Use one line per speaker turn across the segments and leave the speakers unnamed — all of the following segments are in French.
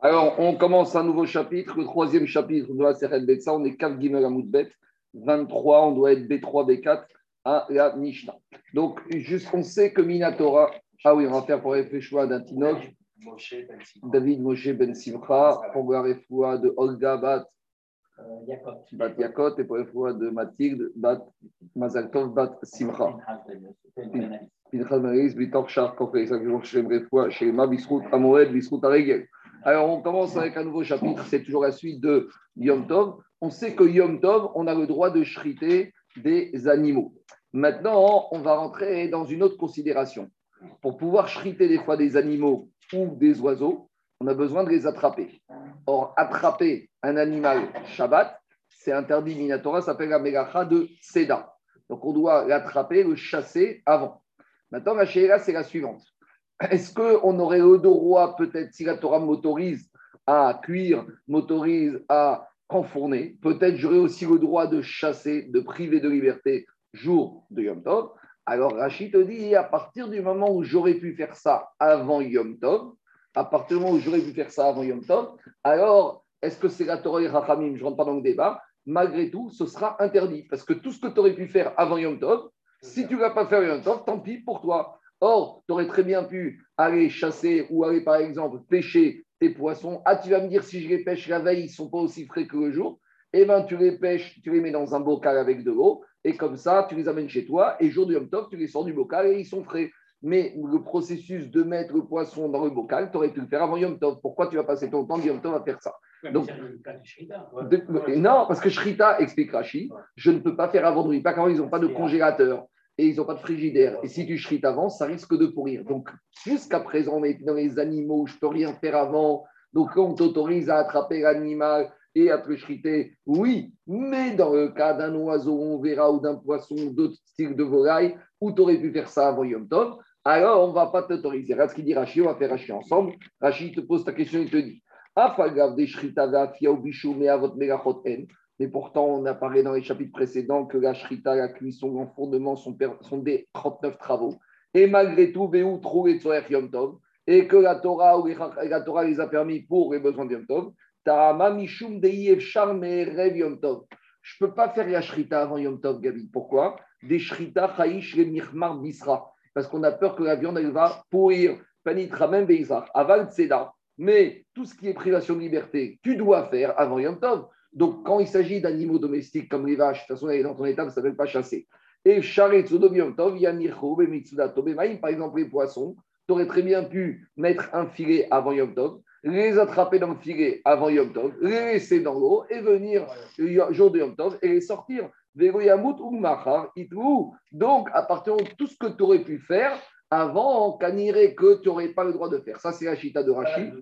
Alors, on commence un nouveau chapitre, le troisième chapitre de la Seret Betsa. On est 4 Gimel Bet, 23, on doit être B3, B4 à la Mishnah. Donc, juste, on sait que Minatora, ah oui, on va faire pour les choix d'un Tinok, David Moshe Ben Simcha, pour la de Olga Bat, Bat Yakot, et pour réfoua de Mathilde Bat Mazaltov Bat Simcha. Pinchas Maris, Bitor Refoua, Shema, Bisrout Amoed, Bisrout Aregel. Alors, on commence avec un nouveau chapitre, c'est toujours la suite de Yom Tov. On sait que Yom Tov, on a le droit de shriter des animaux. Maintenant, on va rentrer dans une autre considération. Pour pouvoir shriter des fois des animaux ou des oiseaux, on a besoin de les attraper. Or, attraper un animal Shabbat, c'est interdit Minatora, s'appelle la Megacha de Seda. Donc, on doit l'attraper, le chasser avant. Maintenant, la chéra, c'est la suivante. Est-ce qu'on aurait le droit, peut-être, si la Torah m'autorise à cuire, m'autorise à enfourner, peut-être j'aurais aussi le droit de chasser, de priver de liberté jour de Yom Tov. Alors Rachid te dit, à partir du moment où j'aurais pu faire ça avant Yom Tov, à partir du moment où j'aurais pu faire ça avant Yom Tov, alors est-ce que c'est la Torah et Rachamim Je ne rentre pas dans le débat. Malgré tout, ce sera interdit. Parce que tout ce que tu aurais pu faire avant Yom Tov, si tu ne l'as pas fait avant Yom Tov, tant pis pour toi. Or, tu aurais très bien pu aller chasser ou aller, par exemple, pêcher tes poissons. Ah, tu vas me dire, si je les pêche la veille, ils ne sont pas aussi frais que le jour. Eh bien, tu les pêches, tu les mets dans un bocal avec de l'eau, et comme ça, tu les amènes chez toi, et jour du Yom Tov, tu les sors du bocal et ils sont frais. Mais le processus de mettre le poisson dans le bocal, tu aurais pu le faire avant Yom Tov. Pourquoi tu vas passer ton temps de Yom Tov à faire ça? Donc, Non, parce que Shrita, explique Rashi, je ne peux pas faire avant de Pas quand ils n'ont pas de congélateur et ils n'ont pas de frigidaire. Et si tu shrites avant, ça risque de pourrir. Donc, jusqu'à présent, on est dans les animaux, je ne peux rien faire avant. Donc, on t'autorise à attraper l'animal et à te le shriter, oui. Mais dans le cas d'un oiseau, on verra, ou d'un poisson, ou d'autres styles de volaille, où tu aurais pu faire ça avant Yom Tov, alors on ne va pas t'autoriser. Regarde ce qu'il dit Rachid, on va faire Rachid ensemble. Rachid te pose ta question, il te dit des shrita mais à votre mais pourtant, on a parlé dans les chapitres précédents que la shrita, la cuisson, l'enfournement sont, sont des 39 travaux. Et malgré tout, trouve et Yom Tov, et que la Torah, ou la Torah les a permis pour les besoins de Yom Tov. Tarama Mishum Rev Yom Tov. Je ne peux pas faire la shrita avant Yom Tov, Gabi. Pourquoi? Des shrita chayish le mirmar bisra. Parce qu'on a peur que la viande, elle va pourrir. Panit ramem beizach. Aval. Mais tout ce qui est privation de liberté, tu dois faire avant Yom Tov. Donc, quand il s'agit d'animaux domestiques comme les vaches, de toute façon, dans ton état, ça ne s'appelle pas chasser. Et par exemple, les poissons, tu aurais très bien pu mettre un filet avant Yom Tov, les attraper dans le filet avant Yom Tov, les laisser dans l'eau et venir le jour de Yom Tov et les sortir. Donc, à partir de tout ce que tu aurais pu faire, avant, qu'on que tu n'aurais pas le droit de faire. Ça, c'est la chita de Rachid.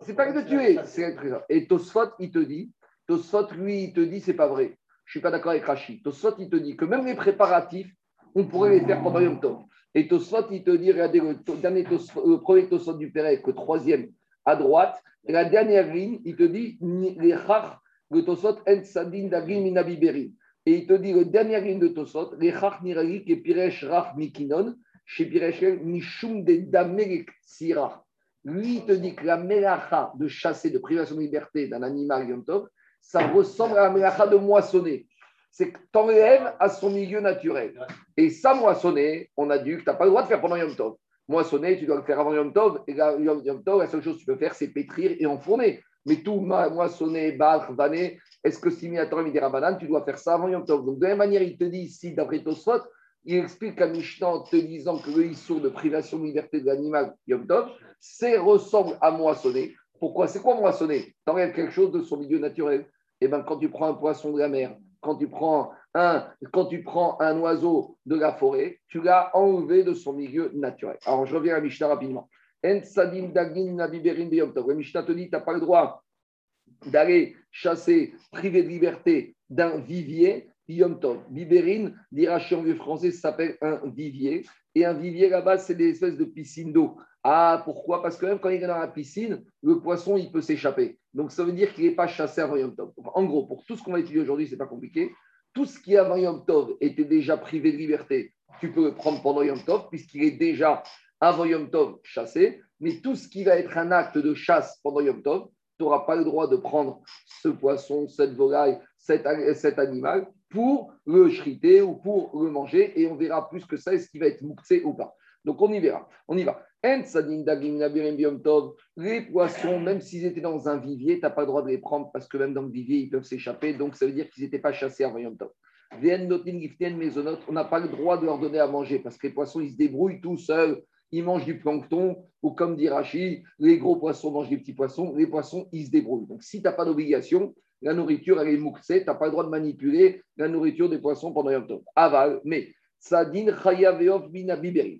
C'est pas que de tuer, c'est Et Tosfot, il te dit, Tosfot, lui, il te dit, c'est pas vrai. Je suis pas d'accord avec Rachid. Tosfot, il te dit que même les préparatifs, on pourrait les faire pendant Yom Tov. Et Tosfot, il te dit, regardez, le, dernier le premier Tosfot du Pérec, le troisième à droite, et la dernière ligne, il te dit, les chach, le Tosfot, en sadin dagim minabiberin. Et il te dit, la dernière ligne de Tosfot, les chach niralik et piresh rach mikinon, chez piresh mishum de damelek sirach. Lui, il te dit que la melacha de chasser, de privation de liberté d'un animal Yom Tov, ça ressemble à la mélacha de moissonner. C'est que tu enlèves à son milieu naturel. Et ça, moissonner, on a dit que tu n'as pas le droit de faire pendant Yom Tov. Moissonner, tu dois le faire avant Yom Tov. Et là, Yom Tov, la seule chose que tu peux faire, c'est pétrir et enfourner. Mais tout moissonner, battre, vanner, est-ce que si Torah dit banane, tu dois faire ça avant Yom Tov? Donc, de la même manière, il te dit ici, d'après Tosfot, il explique à Mishnah en te disant que le issour de privation de liberté de l'animal Yom Tov, c'est ressemble à moissonner. Pourquoi? C'est quoi moissonner Tu enlèves quelque chose de son milieu naturel. Et eh bien, quand tu prends un poisson de la mer, quand tu prends un, quand tu prends un oiseau de la forêt, tu l'as enlevé de son milieu naturel. Alors, je reviens à Mishnah rapidement. Mishnah te dit, tu n'as pas le droit d'aller chasser, privé de liberté d'un vivier Yom Tov. Bibérine, d'Irachi en vieux français, ça s'appelle un vivier. Et un vivier là-bas, c'est des espèces de piscines d'eau. Ah, pourquoi? Parce que même quand il est dans la piscine, le poisson, il peut s'échapper. Donc, ça veut dire qu'il n'est pas chassé avant Yom Tov. En gros, pour tout ce qu'on va étudier aujourd'hui, ce n'est pas compliqué. Tout ce qui avant Yom Tov était déjà privé de liberté, tu peux le prendre pendant Yom Tov, puisqu'il est déjà avant Yom Tov, chasser. Mais tout ce qui va être un acte de chasse pendant Yom Tov, tu n'auras pas le droit de prendre ce poisson, cette volaille, cet, animal pour le shriter ou pour le manger. Et on verra plus que ça, est-ce qu'il va être mouxé ou pas. Donc on y verra. On y va. Les poissons, même s'ils étaient dans un vivier, tu n'as pas le droit de les prendre parce que même dans le vivier, ils peuvent s'échapper. Donc ça veut dire qu'ils n'étaient pas chassés avant Yom Tov. On n'a pas le droit de leur donner à manger parce que les poissons, ils se débrouillent tout seuls. Ils mangent du plancton ou comme dit Rachid, les gros poissons mangent des petits poissons. Les poissons, ils se débrouillent. Donc si tu n'as pas d'obligation, la nourriture, elle est mouxée. Tu n'as pas le droit de manipuler la nourriture des poissons pendant Yom Tov. Aval, mais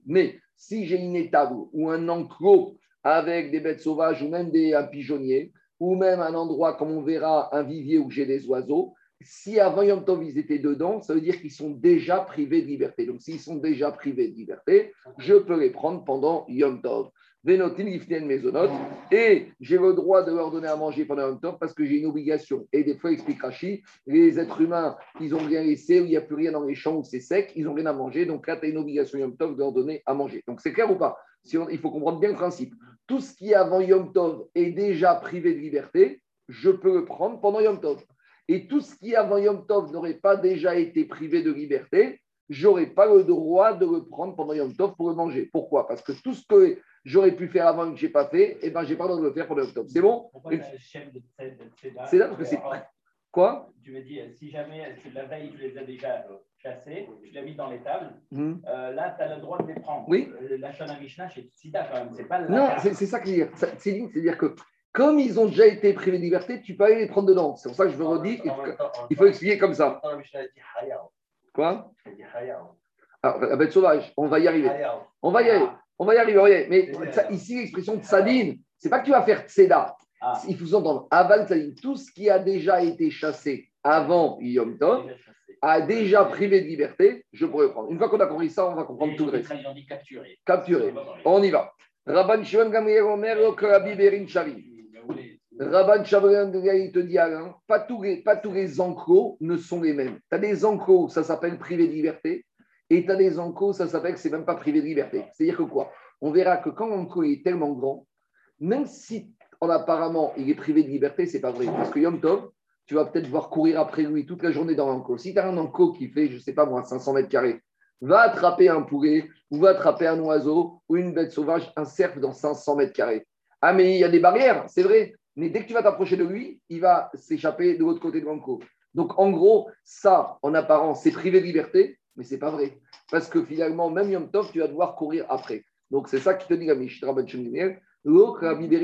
mais si j'ai une étable ou un enclos avec des bêtes sauvages ou même des, un pigeonnier, ou même un endroit, comme on verra, un vivier où j'ai des oiseaux, si avant Yom Tov, ils étaient dedans, ça veut dire qu'ils sont déjà privés de liberté. Donc, s'ils sont déjà privés de liberté, je peux les prendre pendant Yom Tov. Et j'ai le droit de leur donner à manger pendant Yom Tov parce que j'ai une obligation. Et des fois, explique Rashi, les êtres humains, ils ont rien laissé, où il n'y a plus rien dans les champs, où c'est sec, ils n'ont rien à manger. Donc là, tu as une obligation Yom Tov de leur donner à manger. Donc, c'est clair ou pas? Si Il faut comprendre bien le principe. Tout ce qui avant Yom Tov est déjà privé de liberté, je peux le prendre pendant Yom Tov. Et tout ce qui avant Yom Tov n'aurait pas déjà été privé de liberté, j'aurais pas le droit de le prendre pendant Yom Tov pour le manger. Pourquoi? Parce que tout ce que j'aurais pu faire avant et que je n'ai pas fait, eh ben, je n'ai pas le droit de le faire pendant Yom Tov. C'est bon
Pourquoi le chef de
C'est là parce que c'est. Quoi
Tu me dis, si jamais la veille, tu les as déjà chassés, tu l'as mis dans les tables,
Hmm.
euh, là, tu as le droit de les prendre.
Oui.
Euh, La Shana Mishnah, c'est Sida quand même. C'est pas la
Non, c'est c'est ça que je veux dire. C'est-à-dire que comme ils ont déjà été privés de liberté, tu peux aller les prendre dedans. C'est pour ça que je veux redire, il faut, il faut expliquer comme ça. Quoi? Alors, la bête sauvage, on va y arriver. On va y arriver. On va y arriver. Mais ça, ici, l'expression de Sadine, c'est pas que tu vas faire Tseda.
Ah.
Il faut entendre. Aval tout ce qui a déjà été chassé avant Yom Tov, a déjà privé de liberté, je pourrais le prendre. Une fois qu'on a compris ça, on va comprendre tout le reste. Capturé. On y va. Rabban Shimon Gamliel Omer, que Rabbi Berin Shari. Rabban il te dit, Alain, pas tous, les, pas tous les enclos ne sont les mêmes. Tu as des enclos, ça s'appelle privé de liberté, as des enclos, ça s'appelle que c'est même pas privé de liberté. C'est-à-dire que quoi? On verra que quand l'enclos est tellement grand, même si en apparemment il est privé de liberté, c'est pas vrai. Parce que Yom Tov, tu vas peut-être voir courir après lui toute la journée dans l'enclos. Si tu as un enclos qui fait, je sais pas moi, 500 mètres carrés, va attraper un poulet, ou va attraper un oiseau, ou une bête sauvage, un cerf dans 500 mètres carrés. Ah, mais il y a des barrières, c'est vrai. Mais dès que tu vas t'approcher de lui, il va s'échapper de l'autre côté de l'enclos. Donc, en gros, ça, en apparence, c'est privé de liberté, mais c'est pas vrai. Parce que finalement, même Yom Tov, tu vas devoir courir après. Donc, c'est ça qui te dit la Mishnah. L'autre,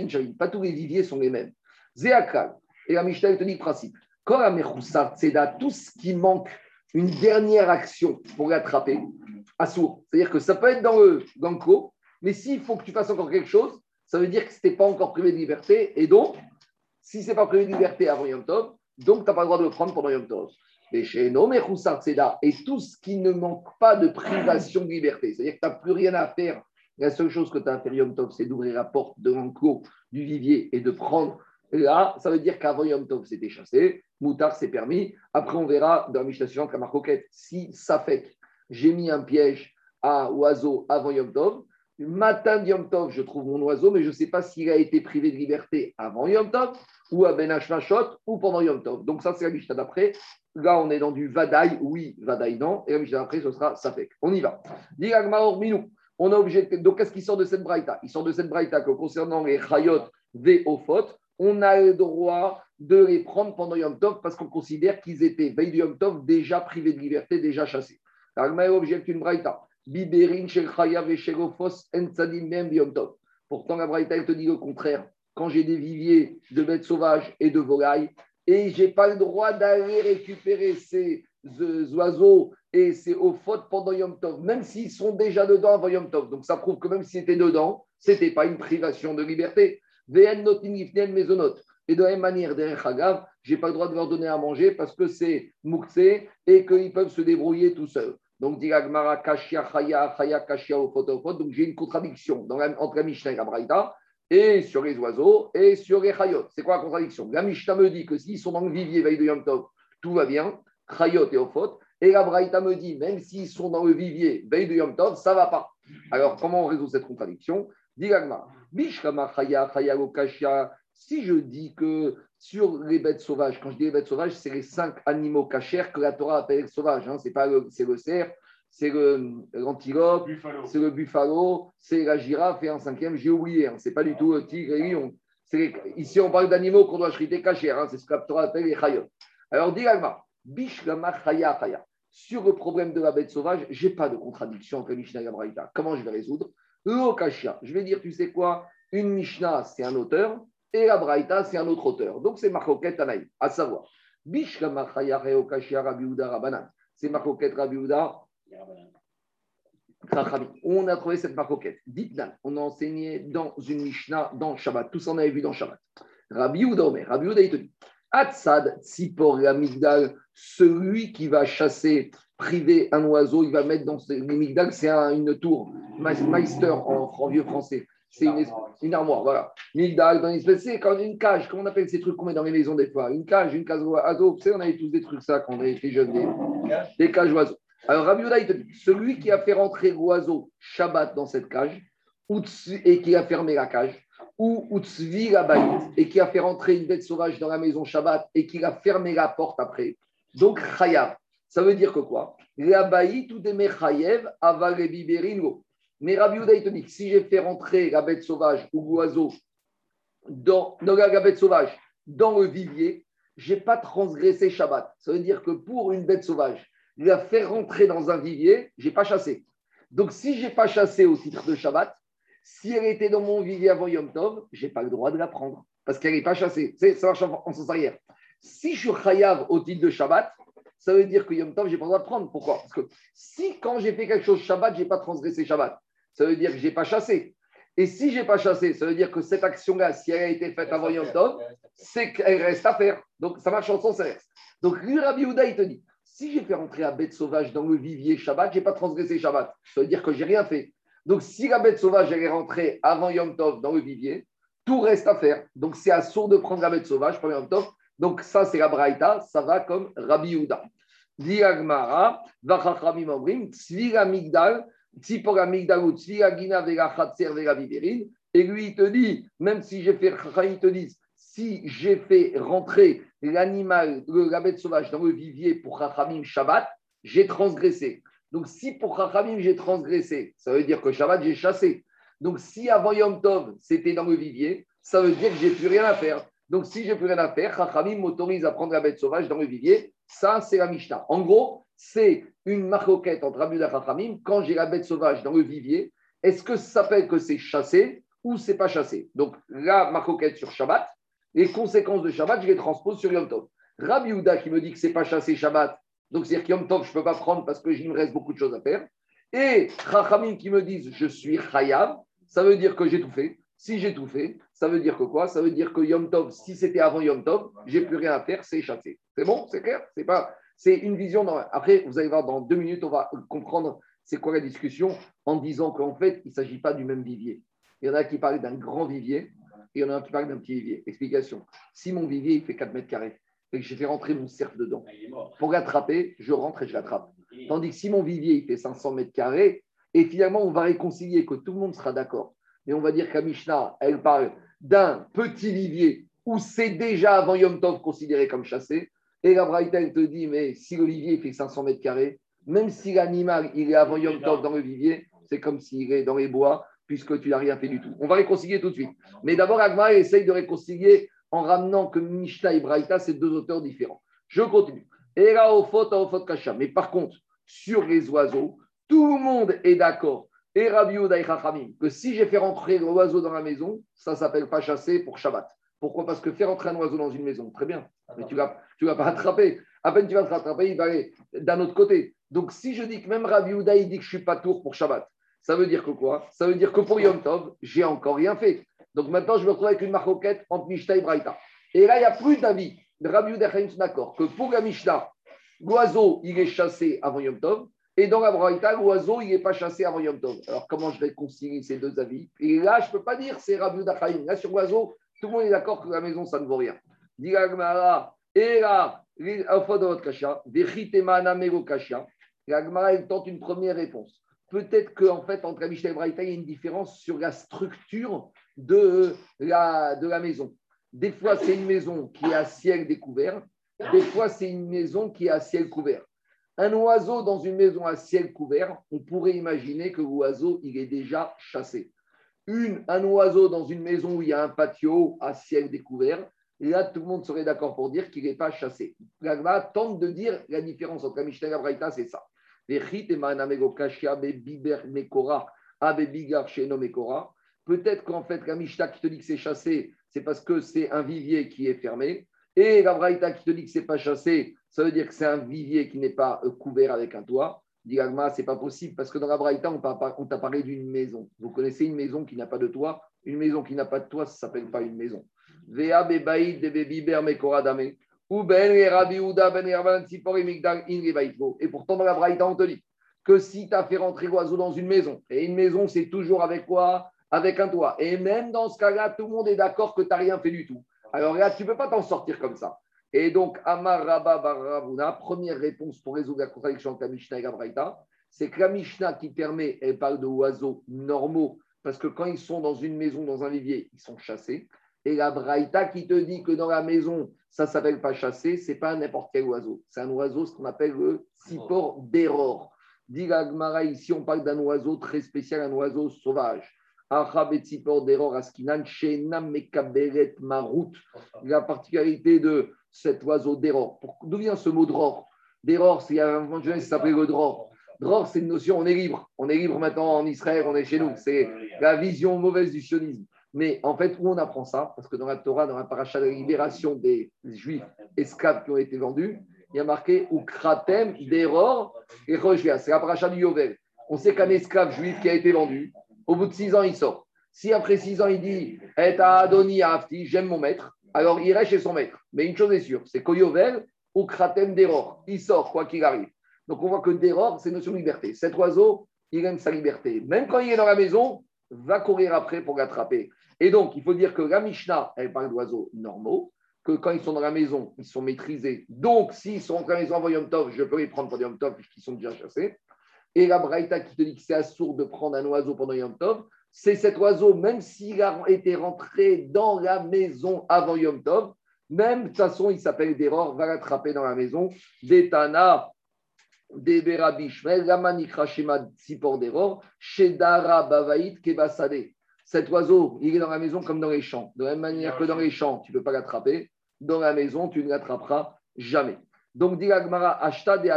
Sharim. Pas tous les viviers sont les mêmes. Zéakal. Et la Mishnah, te dit le principe. Quand la c'est tout ce qui manque, une dernière action pour l'attraper, assourd. C'est-à-dire que ça peut être dans le dans le mais s'il faut que tu fasses encore quelque chose, ça veut dire que ce n'était pas encore privé de liberté. Et donc, si ce n'est pas privé de liberté avant Yom Tov, donc tu n'as pas le droit de le prendre pendant Yom Tov. Et tout ce qui ne manque pas de privation de liberté, c'est-à-dire que tu n'as plus rien à faire. La seule chose que tu as à faire Yom Tov, c'est d'ouvrir la porte de l'enclos du vivier et de prendre. Là, ça veut dire qu'avant Yom Tov, c'était chassé. Moutard, c'est permis. Après, on verra dans la Mishnah suivante, la si ça fait j'ai mis un piège à oiseau avant Yom Tov, matin de Yom Tov, je trouve mon oiseau, mais je ne sais pas s'il a été privé de liberté avant Yom Tov, ou à Ben Hashmashot, ou pendant Yom Tov. Donc ça, c'est la Mishnah d'après. Là, on est dans du Vadaï, oui, Vadaï, non. Et la Mishnah d'après, ce sera Safek. On y va. Minou. On a obligé. Donc, qu'est-ce qui sort de cette braïta? Il sort de cette braïta que concernant les Chayot, des on a le droit de les prendre pendant Yom Tov parce qu'on considère qu'ils étaient, veille Yom Tov, déjà privés de liberté, déjà chassés. Agmaor objecte une braïta. Biberin. Pourtant, la braïta, te dit le contraire. Quand j'ai des viviers de bêtes sauvages et de volailles, et je n'ai pas le droit d'aller récupérer ces euh, oiseaux et ces ophotes pendant Yom Tov, même s'ils sont déjà dedans avant Yom Tov. Donc ça prouve que même s'ils étaient dedans, ce n'était pas une privation de liberté. VN notin mezonot. Et de la même manière, derrière Hagav, je n'ai pas le droit de leur donner à manger parce que c'est mouxé et qu'ils peuvent se débrouiller tout seuls. Donc, dit Agmara, Kashia, Chaya, Chaya, Kashia. Donc, j'ai une contradiction entre la Mishnah et la Braïta et sur les oiseaux et sur les chayot. C'est quoi la contradiction? La Mishnah me dit que s'ils sont dans le vivier veille de Yom Tov, tout va bien, chayot et ophot. Et la Braïta me dit, même s'ils sont dans le vivier veille de Yom Tov, ça va pas. Alors, comment on résout cette contradiction? Dit si je dis que sur les bêtes sauvages, quand je dis les bêtes sauvages, c'est les cinq animaux cachers que la Torah appelle sauvages. Hein. C'est pas le, c'est le cerf, c'est l'antilope, c'est le buffalo, c'est la girafe et un cinquième, j'ai oublié. Hein. C'est pas du tout le tigre et lion. ici, on parle d'animaux qu'on doit chriter cachers. Hein. C'est ce que la Torah appelle les chayot. Alors, dit chaya chaya. Sur le problème de la bête sauvage, je n'ai pas de contradiction entre Mishnah et Braïta. Comment je vais résoudre? L'okashia. Je vais dire, tu sais quoi? Une Mishnah, c'est un auteur, et la Braïta, c'est un autre auteur. Donc, c'est Marcoquet Tanaï, à savoir. C'est Marcoquet Rabiuda. On a trouvé cette marcoquette. Dites-la, on a enseigné dans une Mishnah, dans Shabbat. Tout ça, on avait vu dans Shabbat. Rabbi Omer, Rabbi il te dit Atsad, Sipor, Migdal, celui qui va chasser, priver un oiseau, il va mettre dans les Migdal, c'est une tour, Meister en, vieux français. C'est une, armoire, voilà. Migdal, dans espèce, c'est comme une cage, comment on appelle ces trucs qu'on met dans les maisons des fois? Une cage, une cage oiseau. Vous savez, on avait tous des trucs ça quand on était jeunes, des, cages oiseaux. Alors Rabbi il te dit, celui qui a fait rentrer l'oiseau Shabbat dans cette cage, et qui a fermé la cage, ou Utsvi la et qui a fait rentrer une bête sauvage dans la maison Shabbat et qui a fermé la porte après. Donc, Chayav. Ça veut dire que quoi? La baït ou des Mechayev aval Mais Rabbi Uda, te dit si j'ai fait rentrer la bête sauvage ou l'oiseau dans, la bête sauvage dans le vivier, je n'ai pas transgressé Shabbat. Ça veut dire que pour une bête sauvage, la faire rentrer dans un vivier, je n'ai pas chassé. Donc, si je n'ai pas chassé au titre de Shabbat, si elle était dans mon vivier avant Yom Tov, je n'ai pas le droit de la prendre parce qu'elle n'est pas chassée. Ça marche en, sens arrière. Si je suis chayav au titre de Shabbat, ça veut dire que Yom Tov, je n'ai pas le droit de prendre. Pourquoi? Parce que si quand j'ai fait quelque chose Shabbat, je n'ai pas transgressé Shabbat, ça veut dire que je n'ai pas chassé. Et si je n'ai pas chassé, ça veut dire que cette action-là, si elle a été faite avant Yom Tov, c'est qu'elle reste à faire. Donc ça marche en sens inverse. Donc lui, Rabbi Houda, il te dit si j'ai fait rentrer la bête sauvage dans le vivier Shabbat, je n'ai pas transgressé Shabbat. Ça veut dire que je n'ai rien fait. Donc, si la bête sauvage est rentrée avant Yom Tov dans le vivier, tout reste à faire. Donc, c'est à sourd de prendre la bête sauvage pour Yom Tov. Donc, ça, c'est la Braïta, ça va comme Rabbi Yehuda. Diagmara, Vachachamim Omrim, Tzvira Migdal, Et lui, il te dit, même si j'ai fait, il te dit, si j'ai fait rentrer l'animal, la bête sauvage dans le vivier pour Chachamim Shabbat, j'ai transgressé. Donc, si pour Chachamim, j'ai transgressé, ça veut dire que Shabbat, j'ai chassé. Donc, si avant Yom Tov, c'était dans le vivier, ça veut dire que j'ai plus rien à faire. Donc, si j'ai plus rien à faire, Chachamim m'autorise à prendre la bête sauvage dans le vivier. Ça, c'est la Mishnah. En gros, c'est une marcoquette entre Rabbi et Chachamim. Quand j'ai la bête sauvage dans le vivier, est-ce que ça s'appelle que c'est chassé ou c'est pas chassé? Donc, la marcoquette sur Shabbat, les conséquences de Shabbat, je les transpose sur Yom Tov. Rabbi Houda qui me dit que c'est pas chassé Shabbat, donc, c'est-à-dire qu'Yom Tov, je ne peux pas prendre parce que me reste beaucoup de choses à faire. Et Chachamim qui me disent je suis Chayab, ça veut dire que j'ai tout fait. Si j'ai tout fait, ça veut dire que quoi? Ça veut dire que Yom Tov, si c'était avant Yom Tov, j'ai plus rien à faire, c'est chassé. C'est bon? C'est clair? C'est pas. C'est une vision. Après, vous allez voir, dans deux minutes, on va comprendre c'est quoi la discussion en disant qu'en fait, il ne s'agit pas du même vivier. Il y en a qui parlent d'un grand vivier et il y en a qui parlent d'un petit vivier. Explication. Si mon vivier, il fait 4 mètres carrés, et que j'ai fait rentrer mon cerf dedans. Ah, Pour l'attraper, je rentre et je l'attrape. Tandis que si mon vivier il fait 500 mètres carrés, et finalement on va réconcilier que tout le monde sera d'accord. Mais on va dire qu'à Mishnah, elle parle d'un petit vivier où c'est déjà avant Yom Tov considéré comme chassé. Et la Braïta, elle te dit, mais si le vivier fait 500 mètres carrés, même si l'animal il est avant Yom Tov dans le vivier, c'est comme s'il est dans les bois, puisque tu n'as rien fait du tout. On va réconcilier tout de suite. Mais d'abord, Agma essaye de réconcilier en ramenant que Mishnah et Braïta, c'est deux auteurs différents. Je continue. Mais par contre, sur les oiseaux, tout le monde est d'accord, et Rabbi que si j'ai fait rentrer l'oiseau dans la maison, ça ne s'appelle pas chasser pour Shabbat. Pourquoi? Parce que faire rentrer un oiseau dans une maison, très bien, mais tu ne vas, tu vas pas attraper. À peine tu vas te rattraper, il va aller d'un autre côté. Donc si je dis que même Rabbi il dit que je ne suis pas tour pour Shabbat, ça veut dire que quoi? Ça veut dire que pour Yom Tov, j'ai encore rien fait. Donc maintenant, je me retrouve avec une maroquette entre Mishnah et Braïta. Et là, il n'y a plus d'avis. Rabbi Udachaim d'accord que pour la Mishnah, l'oiseau, il est chassé avant Yom Tov. Et dans la Braïta, l'oiseau, il n'est pas chassé avant Yom Tov. Alors, comment je vais concilier ces deux avis? Et là, je ne peux pas dire c'est Rabbi Udachaim. Là, sur l'oiseau, tout le monde est d'accord que la maison, ça ne vaut rien. Dit et là, de votre kasha, kasha. L'Agmara, il tente une première réponse. peut-être qu'en fait, entre la et Braïta, il y a une différence sur la structure de la, de la maison. Des fois, c'est une maison qui est à ciel découvert. Des fois, c'est une maison qui est à ciel couvert. Un oiseau dans une maison à ciel couvert, on pourrait imaginer que l'oiseau, il est déjà chassé. Une, un oiseau dans une maison où il y a un patio à ciel découvert, là, tout le monde serait d'accord pour dire qu'il n'est pas chassé. L'agma tente de dire la différence entre la Mishnah et la Braïta, c'est ça. Peut-être qu'en fait, la Mishnah qui te dit que c'est chassé, c'est parce que c'est un vivier qui est fermé. Et la Braïta qui te dit que c'est pas chassé, ça veut dire que c'est un vivier qui n'est pas euh, couvert avec un toit. Diagma, c'est pas possible parce que dans la Braïta, on t'a parlé d'une maison. Vous connaissez une maison qui n'a pas de toit Une maison qui n'a pas de toit, ça s'appelle pas une maison. Vea bebaïd de bebiber. Ou ben ben Et pourtant, dans la Braïta, on te dit que si tu as fait rentrer l'oiseau dans une maison, et une maison, c'est toujours avec quoi? Avec un toit. Et même dans ce cas-là, tout le monde est d'accord que tu n'as rien fait du tout. Alors là, tu ne peux pas t'en sortir comme ça. Et donc, Amar Rabba Baravuna, première réponse pour résoudre la contradiction entre la Mishnah et la Braïta, c'est que la Mishnah qui permet, elle parle de oiseaux normaux, parce que quand ils sont dans une maison, dans un vivier, ils sont chassés. Et la Braïta qui te dit que dans la maison, ça ne s'appelle pas chasser, c'est pas n'importe quel oiseau. C'est un oiseau, ce qu'on appelle le sipor d'error. Dit la ici on parle d'un oiseau très spécial, un oiseau sauvage. La particularité de cet oiseau d'error. D'où vient ce mot dror D'error, c'est un moment de qui s'appelait le dror. Dror, c'est une notion, on est libre. On est libre maintenant en Israël, on est chez nous. C'est la vision mauvaise du sionisme. Mais en fait, où on apprend ça? Parce que dans la Torah, dans la paracha de la libération des Juifs esclaves qui ont été vendus, il y a marqué Ukratem, d'error et Rojia. C'est la paracha du Yovel. On sait qu'un esclave juif qui a été vendu, au bout de six ans, il sort. Si après six ans, il dit Et Adoni Afti, j'aime mon maître, alors il reste chez son maître. Mais une chose est sûre, c'est qu'au Yovel, Ukratem, d'error, il sort quoi qu'il arrive. Donc on voit que d'error, c'est notion de liberté. Cet oiseau, il aime sa liberté. Même quand il est dans la maison, va courir après pour l'attraper. Et donc, il faut dire que la Mishnah, elle parle d'oiseaux normaux, que quand ils sont dans la maison, ils sont maîtrisés. Donc, s'ils sont dans la maison avant Yom Tov, je peux les prendre pour Yom Tov puisqu'ils sont déjà chassés. Et la Braïta qui te dit que c'est assourd de prendre un oiseau pendant Yom Tov, c'est cet oiseau, même s'il a été rentré dans la maison avant Yom Tov, même de toute façon, il s'appelle Déror, va l'attraper dans la maison. Détana, Debera la Manikra Shema Shedara Bavaït Kebasade. Cet oiseau, il est dans la maison comme dans les champs. De la même manière que dans les champs, tu ne peux pas l'attraper. Dans la maison, tu ne l'attraperas jamais. Donc, dit Ashta de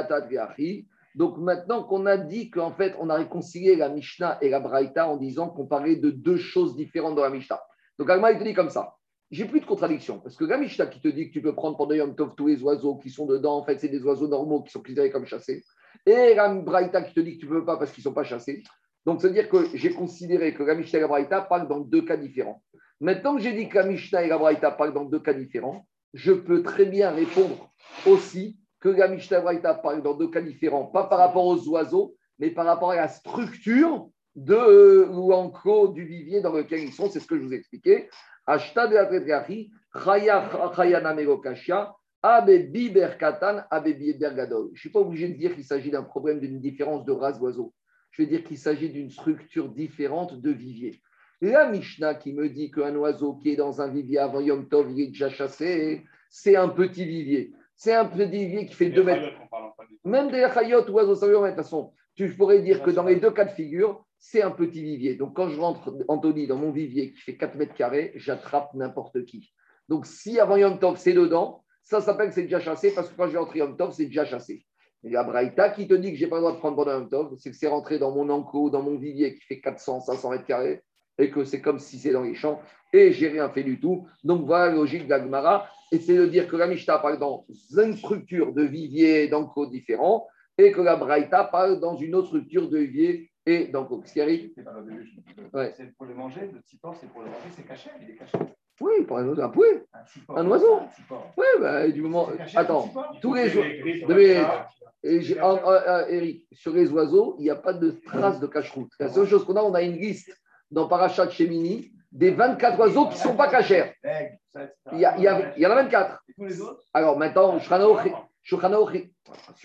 Donc, maintenant qu'on a dit qu'en fait, on a réconcilié la Mishnah et la Braïta en disant qu'on parlait de deux choses différentes dans la Mishnah. Donc, Agmara, il te dit comme ça. J'ai plus de contradiction. Parce que la Mishnah qui te dit que tu peux prendre pendant Yom Tov tous les oiseaux qui sont dedans, en fait, c'est des oiseaux normaux qui sont considérés comme chassés. Et la Braïta qui te dit que tu ne peux pas parce qu'ils ne sont pas chassés. Donc, c'est-à-dire que j'ai considéré que la Mishnah et la Braïta parlent dans deux cas différents. Maintenant que j'ai dit que la Mishnah et la Braïta parlent dans deux cas différents, je peux très bien répondre aussi que la Mishnah parlent dans deux cas différents, pas par rapport aux oiseaux, mais par rapport à la structure de euh, l'enclos du vivier dans lequel ils sont. C'est ce que je vous ai expliqué. Ashta de la Je ne suis pas obligé de dire qu'il s'agit d'un problème d'une différence de race d'oiseau je vais dire qu'il s'agit d'une structure différente de vivier. La Mishnah qui me dit qu'un oiseau qui est dans un vivier avant Yom Tov, il est déjà chassé, c'est un petit vivier. C'est un petit vivier qui fait 2 mètres. Même des chayotes ou oiseaux, de toute façon, tu pourrais dire que dans les deux cas de figure, c'est un petit vivier. Donc quand je rentre, Anthony, dans mon vivier qui fait 4 mètres carrés, j'attrape n'importe qui. Donc si avant Yom Tov, c'est dedans, ça s'appelle que c'est déjà chassé parce que quand je vais entrer Yom Tov, c'est déjà chassé. Et la Braïta qui te dit que je n'ai pas le droit de prendre pendant un top, c'est que c'est rentré dans mon enclos, dans mon vivier qui fait 400, 500 mètres carrés, et que c'est comme si c'est dans les champs, et j'ai rien fait du tout. Donc voilà la logique d'Agmara, et c'est de dire que la Mishnah parle dans une structure de vivier d'enclos différents, et que la Braïta parle dans une autre structure de vivier et d'enclos.
C'est pour le manger, le petit porc, c'est pour le manger, c'est caché, il est caché.
Oui, pour un, oiseau, un poulet. Un, oiseau. Oui, bah, du moment. Attends, tous les jours. Eric, sur les oiseaux, il n'y a pas de trace de cache-route. La seule chose qu'on a, on a une liste dans Parachat Chemini des 24 oiseaux qui ne sont pas cachers. Il y, a, il, y a, il y en a 24. Alors maintenant, sur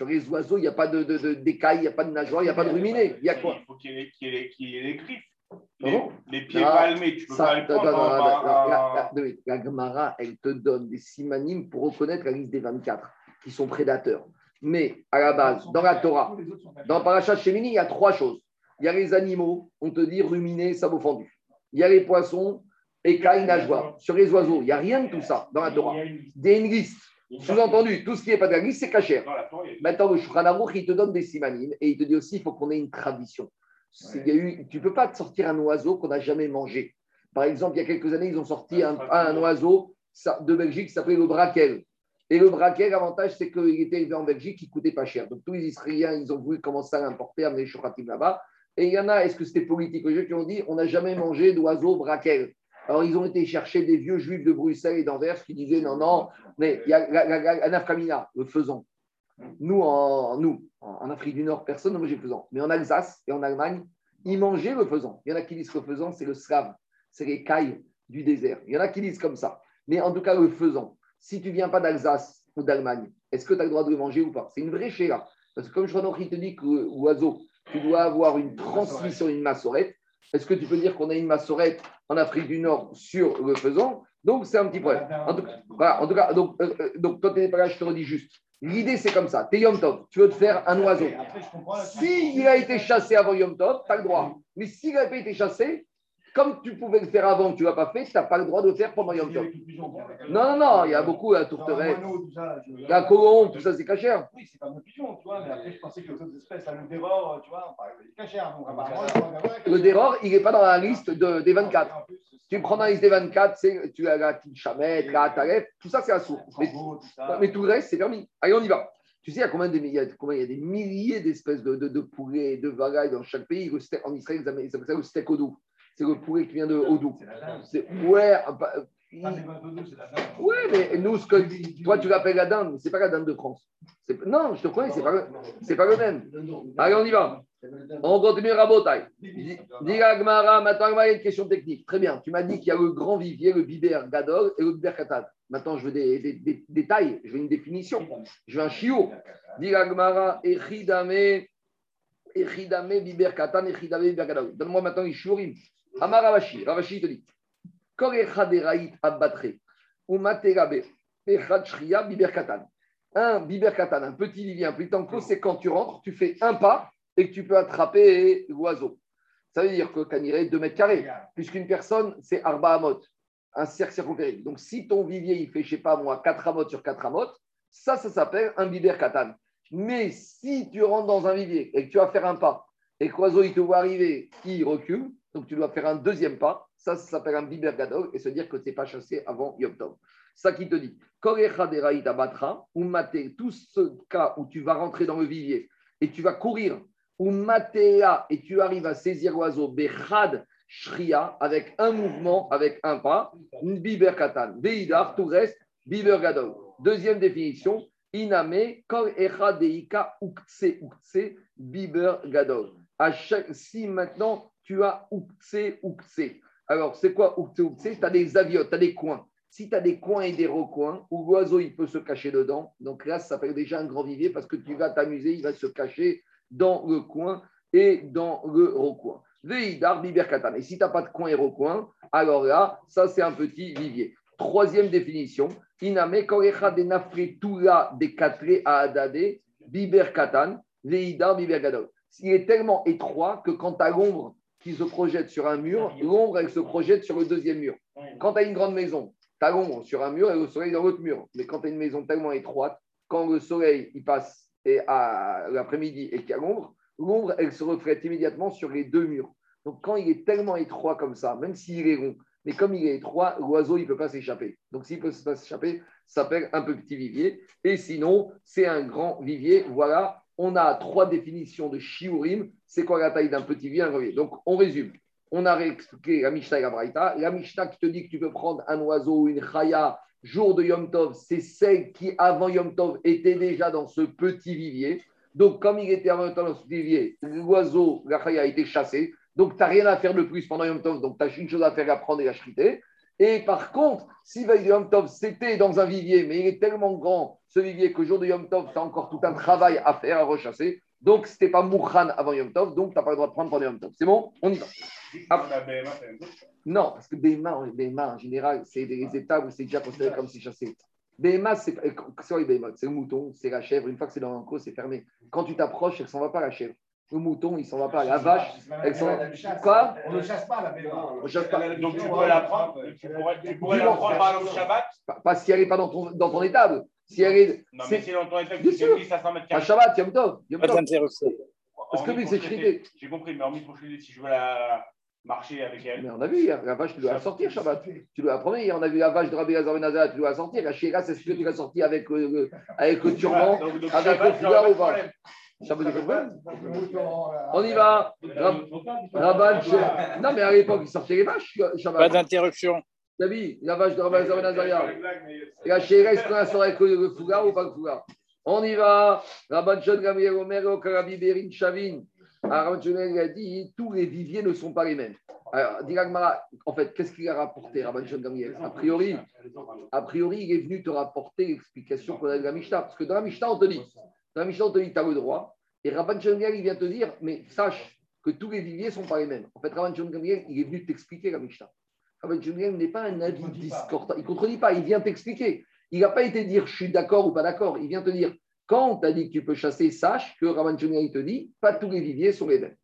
les oiseaux, il n'y a pas de, de, d'écailles, il n'y a pas de nageoires, il n'y a pas de ruminés. Il y a quoi?
Il faut qu'il y y ait- les griffes.
Pardon
Les, les pieds
Ah,
palmés, tu peux
Ça,
pas
attends,
prendre.
attends, la, Gemara, elle te donne des simanim pour reconnaître la liste des 24 qui sont prédateurs. Mais à la base, dans la Torah, dans Parashat Shemini, il y a trois choses. Il y a les animaux, on te dit ruminés, sabot fendu. Il y a les poissons, écailles, nageoires. Sur les oiseaux, il n'y a rien de tout ça dans la Torah.
Il.
Sous-entendu, tout ce qui n'est pas de c'est
a-
Maintenant, le Shulchan il te donne des simanim et il te dit aussi il faut qu'on ait une tradition. Tu ne peux pas te sortir un oiseau qu'on n'a jamais mangé. Par exemple, il y a quelques années, ils ont sorti un, oiseau de Belgique qui s'appelait le braquel. Et le braquel, l'avantage, c'est qu'il était élevé en Belgique, il ne coûtait pas cher. Donc tous les Israéliens, ils ont voulu commencer à l'importer, amener chouratim là-bas. Et il y en a, est-ce que c'était politique aux Juifs qui ont dit on n'a jamais mangé d'oiseau braquel Alors ils ont été chercher des vieux juifs de Bruxelles et d'Anvers qui disaient non, non, mais il y a la, la, la- la nafkamina, le faisan. Nous, en, Afrique du Nord, personne ne mangeait le faisan. Mais en Alsace et en Allemagne, ils mangeaient le faisan. Il y en a qui disent que le faisan, c'est le slave, c'est les cailles du désert. Il y en a qui disent comme ça. Mais en tout cas, le faisan, si tu viens pas d'Alsace ou d'Allemagne, est-ce que tu as le droit de le manger ou pas? C'est une vraie chéra. Parce que comme Shwanokhi te dit que l'oiseau, tu dois avoir une transmission, une massorette, est-ce que tu peux dire qu'on a une massorette en Afrique du Nord sur le faisan Donc, c'est un petit problème. En tout cas, voilà, en tout cas donc, euh, euh, donc toi, tu n'es pas là, je te redis juste. L'idée, c'est comme ça. Tu es Yom Tov, tu veux te faire un oiseau. S'il a été chassé avant Yom Tov, tu as le droit. Mais s'il n'a pas été chassé, comme tu pouvais le faire avant, tu ne l'as pas fait, tu n'as pas le droit de le faire pendant Yom Tov. Non, non, non, il y a beaucoup, la tourterelle, la colombe, tout ça, c'est cachère.
Oui, c'est comme le pigeon, tu vois, mais après, je pensais que les autres espèces, le déror, tu vois, il est cachère. Donc, apparemment, le
déror, il n'est pas dans la liste de- des 24.
En plus,
Tu prends dans la liste des 24, c'est, tu as la petite chamette, la taref, tout ça, c'est un sourd. Mais, mais tout le reste, c'est permis. Allez, on y va. Tu sais, il y a combien de, il y a, combien, il y a des milliers d'espèces de, de, de poulets, de volailles dans chaque pays. Le steak- en Israël, ils appellent ça le steak odou. C'est le poulet qui vient de Odou.
C'est.
C'est- Ouais, ah, bah, il-
c'est c'est.
Ouais, mais nous, ce que toi, tu l'appelles la dinde, mais ce n'est pas la dinde de France. C'est- Non, je te connais, ce n'est pas, le- c'est pas le même. Allez, on y va. On continue Rabotai. Gemara, maintenant, il y a une question technique. Très bien. Tu m'as dit qu'il y a le grand vivier, le biber gadol et le biber katan. Maintenant, je veux des, des- des détails, je veux une définition. Je veux un chiot. Gemara, echidame, echidame, biber katan, echidame, biber gadol. Donne-moi maintenant les shiurim. Amar Ravashi. Ravashi te dit. Un biber katan, un petit vivier, un petit enclos, c'est quand tu rentres, tu fais un pas et que tu peux attraper l'oiseau. Ça veut dire que il est 2 mètres carrés, puisqu'une personne, c'est Arba Amot, un cercle circonférique. Donc, si ton vivier, il fait, je sais pas moi, 4 amotes sur 4 amotes, ça, ça s'appelle un biber katan. Mais si tu rentres dans un vivier et que tu vas faire un pas, et que l'oiseau, il te voit arriver, il recule, donc tu dois faire un deuxième pas, ça, s'appelle un biber gadol, et se dire que tu n'es pas chassé avant Yom Tov. Ça qui te dit, ou maté, tout ce cas où tu vas rentrer dans le vivier et tu vas courir, ou matéa, et tu arrives à saisir l'oiseau, bechad shria, avec un mouvement, avec un pas, biber katan, tout reste, biber gadol. Deuxième définition, iname, kol echa deika ukse ukse, biber gadol. À chaque, si maintenant tu as ukse ukse, alors c'est quoi ukse ukse Tu as des aviotes, tu as des coins. Si tu as des coins et des recoins où l'oiseau il peut se cacher dedans, donc là ça s'appelle déjà un grand vivier parce que tu vas t'amuser, il va se cacher dans le coin et dans le recoin. Veidar biberkatan. Et si tu n'as pas de coin et recoin, alors là, ça c'est un petit vivier. Troisième définition, iname korecha de nafretula de katre à biberkatan, veidar bibergadol. Il est tellement étroit que quand tu as l'ombre qui se projette sur un mur, l'ombre elle se projette sur le deuxième mur. Quand tu as une grande maison, tu as l'ombre sur un mur et le soleil dans l'autre mur. Mais quand tu as une maison tellement étroite, quand le soleil il passe et à l'après-midi et qu'il y a l'ombre, l'ombre, elle se reflète immédiatement sur les deux murs. Donc, quand il est tellement étroit comme ça, même s'il est rond, mais comme il est étroit, l'oiseau, il ne peut pas s'échapper. Donc, s'il peut pas s'échapper, ça s'appelle un petit vivier. Et sinon, c'est un grand vivier. Voilà, on a trois définitions de shiurim. C'est quoi la taille d'un petit vivier Donc, on résume. On a réexpliqué la Mishnah et la Braïta. La Mishnah qui te dit que tu peux prendre un oiseau ou une chaya jour de Yom Tov, c'est celle qui, avant Yom Tov, était déjà dans ce petit vivier. Donc, comme il était avant Yom Tov dans ce vivier, l'oiseau, la chaya a été chassé. Donc, tu n'as rien à faire de plus pendant Yom Tov. Donc, tu as une chose à faire, à prendre et à chriter. Et par contre, si veille de Yom Tov, c'était dans un vivier, mais il est tellement grand, ce vivier, que jour de Yom Tov, tu as encore tout un travail à faire, à rechasser. Donc, ce n'était pas Moukhan avant Yom Tov, donc tu n'as pas le droit de prendre pendant Yom Tov. C'est bon? On y va.
Ah.
Non, parce que BMA, BMA en général, c'est des états où c'est déjà considéré comme si chassé. Les BMA C'est le mouton, c'est la chèvre. Une fois que c'est dans l'enclos, c'est fermé. Quand tu t'approches, elle ne s'en va pas la chèvre. Le mouton, il ne s'en va pas. La vache, elle s'en va. Quoi
On ne chasse pas la béma.
On chasse pas.
Donc tu pourrais la prendre, tu pourrais, tu pourrais la prendre par exemple au Shabbat.
Pas- si elle n'est pas dans ton, dans ton étable. Si elle est.
Non, mais si dans ton état,
Bien
tu
sûr.
te dis à 100 mètres
À
carrés.
Shabbat, Yom Tov. Yom Tov. Parce que lui, c'est chrité.
J'ai compris, mais en pour chrité, si je veux la marcher avec elle.
Mais on a vu, hier, la vache, tu dois la sortir, Shabbat. Tu dois la prendre. Hier, on a vu la vache de Rabbi Lazar Nazar, tu dois la sortir. La Shéra, c'est ce que tu l'as sorti avec, euh, le- avec le turban.
Donc, donc,
avec
Shabbat,
le foulard ou pas. Shabbat de problème.
On
y va. Rab- Rabban, Non, mais à l'époque, ils sortaient les vaches,
Pas d'interruption.
T'as vu la vache de
mais-
Et la Shéra, est-ce qu'on la sort avec le foulard ou pas le foulard On y va. Rabban John Gamriel Omer, Okarabi Berin Shavin. Alors, Rabban John a dit tous les viviers ne sont pas les mêmes. Alors, dit l'Agmara, en fait, qu'est-ce qu'il a rapporté, Rabban John Gamriel? A priori, a priori, il est venu te rapporter l'explication qu'on a de la Mishnah. Parce que dans la Mishnah, on te dit, la Mishnah, te dit, tu as le droit. Et Rabban John Gamriel, il vient te dire, mais sache que tous les viviers ne sont pas les mêmes. En fait, Rabban John Gamriel, il est venu t'expliquer la Mishnah. Rabban John Gamriel n'est pas un avis discordant. Il ne contredit pas, il vient t'expliquer. Il n'a pas été dire, je suis d'accord ou pas d'accord. Il vient te dire, quand on t'a dit que tu peux chasser, sache que Rabban John Gamriel te dit, pas tous les viviers sont les mêmes.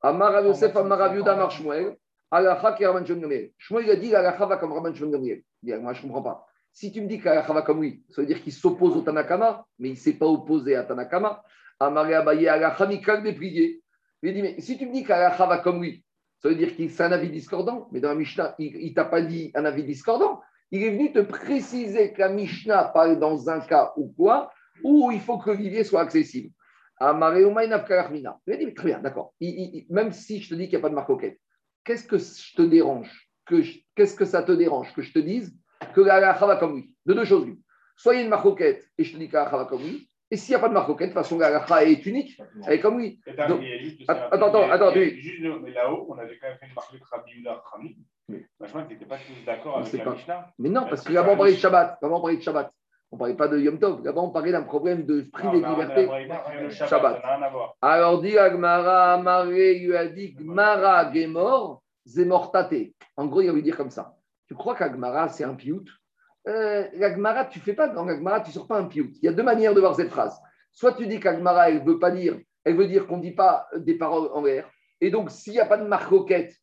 Amar Rav Yosef, Amar Rav Yehuda, Amar Shmuel. Alacha qui Rabban Gamliel. Shmuel il a dit Alacha va comme Rabban Gamliel. Il dit, Moi, je ne comprends pas. Si tu me dis qu'Alacha va comme lui, ça veut dire qu'il s'oppose au Tanakama, mais il ne s'est pas opposé à Tanakama. Amaré Abaye Alacha Mikal des priés. Il dit Mais si tu me dis qu'Alacha va comme lui, ça veut dire qu'il c'est un avis discordant. Mais dans la Mishnah, il ne t'a pas dit un avis discordant. Il est venu te préciser que la Mishnah parle dans un cas ou quoi, où il faut que le soit accessible. Amaré Umayna Afkalachmina. Il dit Mais Très bien, d'accord. Même si je te dis qu'il n'y a pas de marque qu'est-ce que je te dérange Qu'est-ce que ça te dérange que je te dise que la halakha va comme lui De deux choses l'une. Soit il y a une marcoquette et je te dis que la halakha va comme lui, et s'il n'y a pas de marcoquette, de toute façon la halakha est unique, elle est comme lui. Donc- Attends, attends, attends,
juste Mais là-haut, on avait quand même fait une marque de Rabbi Yehuda Rami.
Oui.
Vachement, tu n'étais pas tous d'accord avec la
pas.
Mishnah.
Mais non,
Parce que
là-bas on parlait de. Shabbat. Là-bas on parlait de Shabbat. On ne parlait pas de Yom Tov. Là-bas on parlait d'un problème de privé de liberté. Shabbat. Alors dit Agmara, Amaré, lui a dit Gmara, Gemor, Zemortate. En gros, il va lui dire comme ça. Tu crois qu'Agmara, c'est un piout? Euh, L'Agmara, tu fais pas dans l'Agmara, tu sors pas un piout. Il y a deux manières de voir cette phrase. Soit tu dis qu'Agmara, elle veut pas dire, elle veut dire qu'on ne dit pas des paroles en l'air. Et donc, s'il n'y a pas de marcoquette,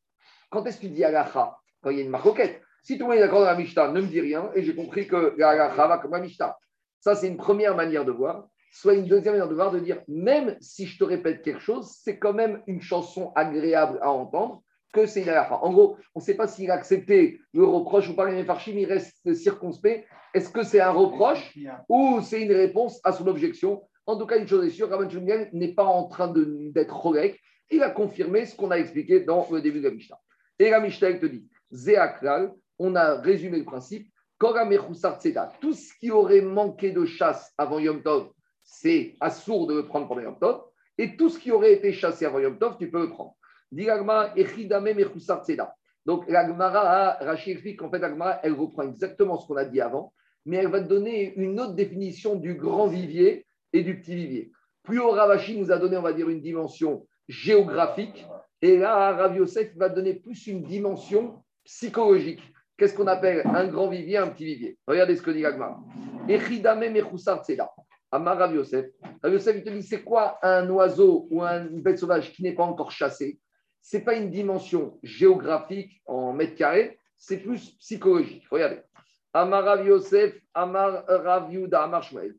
quand est-ce que tu dis Agacha Quand il y a une marcoquette. Si tout le monde est d'accord dans la Mishnah, ne me dis rien, et j'ai compris que Agacha va comme la Mishnah. Ça, c'est une première manière de voir. Soit une deuxième manière de voir, de dire, même si je te répète quelque chose, c'est quand même une chanson agréable à entendre, c'est. En gros, on ne sait pas s'il a accepté le reproche ou pas, mais Farshim, il reste circonspect. Est-ce que c'est un reproche ou c'est une réponse à son objection? En tout cas, une chose est sûre, Rabban Shmuel n'est pas en train d'être Rolek. Il a confirmé ce qu'on a expliqué dans le début de la Mishnah. Et la Mishnah, te dit, Zéaklal, on a résumé le principe, tout ce qui aurait manqué de chasse avant Yom Tov, c'est assourd de le prendre pendant Yom Tov, et tout ce qui aurait été chassé avant Yom Tov, tu peux le prendre. Donc l'Agmara, Rachid explique qu'en fait l'Agmara, elle reprend exactement ce qu'on a dit avant, mais elle va donner une autre définition du grand vivier et du petit vivier. Plus haut, Ravashi nous a donné, on va dire, une dimension géographique, et là, Rav Yosef va donner plus une dimension psychologique. Qu'est-ce qu'on appelle un grand vivier, un petit vivier? Regardez ce que dit l'Agmara. Echidame Mechoussar Tzeda. Amar Rav Yosef. Rav Yosef, il te dit, c'est quoi un oiseau ou une bête sauvage qui n'est pas encore chassé? Ce n'est pas une dimension géographique en mètres carrés, c'est plus psychologique. Regardez. Amar Yosef, Amar Rav Yuda, Amar Shmuel.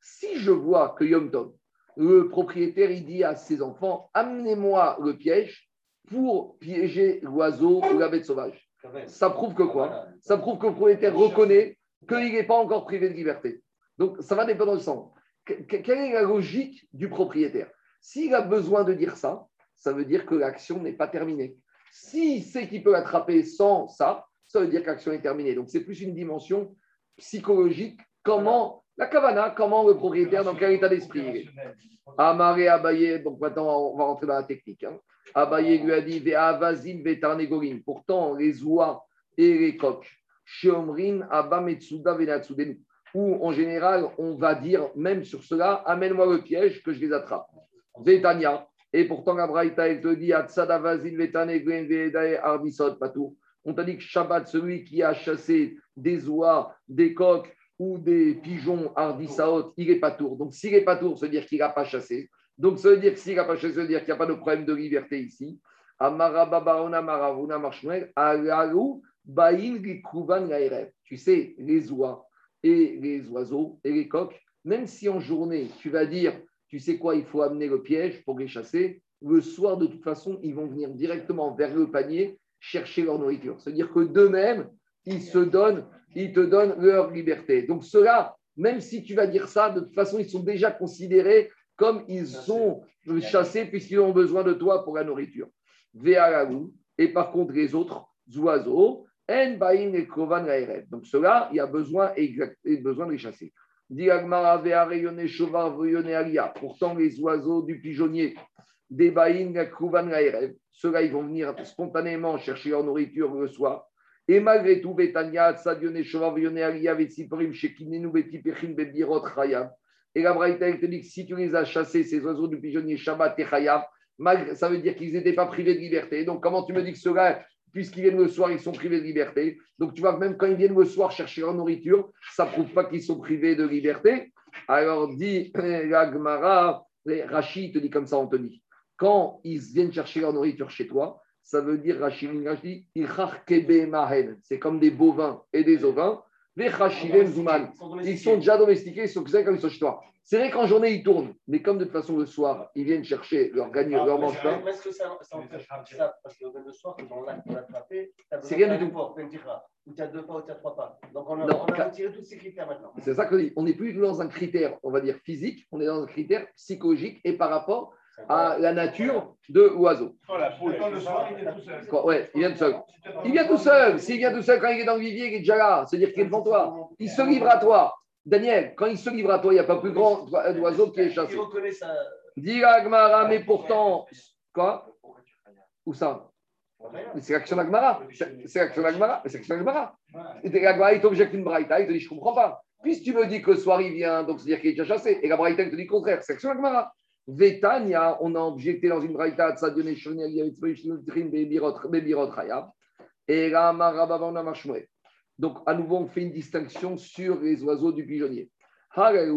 Si je vois que Yom Tov, le propriétaire, il dit à ses enfants, amenez-moi le piège pour piéger l'oiseau ou la bête sauvage. Ça prouve que quoi? Ça prouve que le propriétaire reconnaît qu'il n'est pas encore privé de liberté. Donc, ça va dépendre du sens. Que- que- Quelle est la logique du propriétaire? S'il a besoin de dire ça, ça veut dire que l'action n'est pas terminée. S'il sait qu'il peut l'attraper sans ça, ça veut dire que l'action est terminée. Donc, c'est plus une dimension psychologique. Comment La Kavana, comment le propriétaire, dans quel état d'esprit il est? Amaré Abaye, donc maintenant on va rentrer dans la technique. Hein. Abaye lui a dit Ve'avazin ve'tarnegorin. Pourtant, les oies et les coqs, Sheomrin Abametsuda ve'natsudenu. Ou en général, on va dire, même sur cela, amène-moi le piège que je les attrape. Vetania. Et pourtant, la Braïta, elle te dit patou. On t'a dit que Shabbat, celui qui a chassé des oies, des coqs ou des pigeons ardissaot, il n'est pas tour. Donc, s'il n'est pas tour, ça veut dire qu'il n'a pas chassé. Donc, ça veut dire que s'il n'a pas chassé, ça veut dire qu'il n'y a pas de problème de liberté ici. Tu sais, les oies et les oiseaux et les coqs, même si en journée, tu vas dire, tu sais quoi, il faut amener le piège pour les chasser, le soir, de toute façon, ils vont venir directement vers le panier chercher leur nourriture. C'est-à-dire que d'eux-mêmes, ils se donnent, ils te donnent leur liberté. Donc ceux-là, même si tu vas dire ça, de toute façon, ils sont déjà considérés comme ils sont chassés puisqu'ils ont besoin de toi pour la nourriture. Et par contre, les autres oiseaux, en bain et kovan Donc ceux-là, il y a besoin, besoin de les chasser. Pourtant, les oiseaux du pigeonnier, des ceux-là, ils vont venir spontanément chercher leur nourriture le soir. Et malgré tout, Alia, Vetsiporim, Bebirot. Et la Braïta, te dit que si tu les as chassés, ces oiseaux du pigeonnier Shabbat et Chayam, ça veut dire qu'ils n'étaient pas privés de liberté. Donc, comment tu me dis que ceux-là, puisqu'ils viennent le soir, ils sont privés de liberté Donc, tu vois, même quand ils viennent le soir chercher leur nourriture, ça ne prouve pas qu'ils sont privés de liberté. Alors, dit Rachid te dit comme ça, Anthony. Quand ils viennent chercher leur nourriture chez toi, ça veut dire, Rachid c'est comme des bovins et des ovins. Ils sont déjà domestiqués, ils sont comme ils sont chez toi. C'est vrai qu'en journée, ils tournent, mais comme de toute façon, le soir, ils viennent chercher leur gagner, leur mange
Est-ce que ça, empêche ça Parce que le soir, quand on l'a attrapé,
c'est rien du tout.
Ou tu as deux pas, ou tu as trois pas. Donc on a, non, on a retiré tous ces critères maintenant.
C'est ça que je dis. On n'est plus dans un critère, on va dire, physique, on est dans un critère psychologique et par rapport à la nature de l'oiseau.
La poule, le soir, il vient tout seul.
Ouais, il vient tout seul. Il vient tout seul. S'il vient tout seul, quand il est dans le vivier, il est déjà là. C'est-à-dire qu'il est devant toi. Il se livre à toi. Daniel, quand il se livre à toi, il n'y a pas plus grand oiseau qui est chassé.
Il reconnaît ça.
Dis Agmara, mais pourtant. Quoi? Où ça? C'est l'action d'Agmara. C'est l'action d'Agmara. C'est l'action d'Agmara. L'Agmara, il t'objecte une braïta. Il te dit Je ne comprends pas. Puisque tu me dis que le soir il vient, donc c'est-à-dire qu'il est déjà chassé. Et la braïta, il te dit le contraire. C'est l'action d'Agmara. Vetania, on a objecté dans une braïta, et Donc, à nouveau, on fait une distinction sur les oiseaux du pigeonnier. Il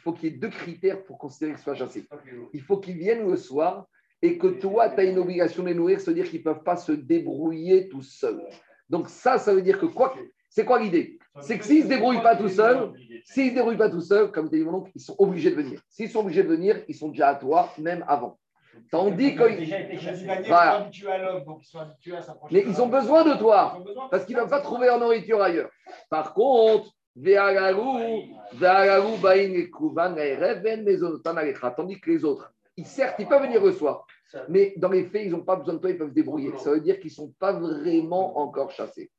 faut qu'il y ait deux critères pour considérer que ce soit chassé. Il faut qu'ils viennent le soir et que toi, tu as une obligation de les nourrir, c'est-à-dire qu'ils ne peuvent pas se débrouiller tout seuls. Donc, ça, ça veut dire que quoi c'est quoi l'idée C'est que s'ils ne se débrouillent pas tout seuls, s'ils ne se débrouillent pas tout seuls, comme tu dit mon oncle, ils sont obligés de venir. S'ils sont obligés de venir, ils sont déjà à toi, même avant. Tandis que. Voilà. Mais ils ont besoin de toi, parce qu'ils ne peuvent pas trouver leur nourriture ailleurs. Par contre, tandis que les autres, ils, certes, ils peuvent venir le soir, mais dans les faits, ils n'ont pas besoin de toi, ils peuvent se débrouiller. Ça veut dire qu'ils ne sont pas vraiment encore chassés.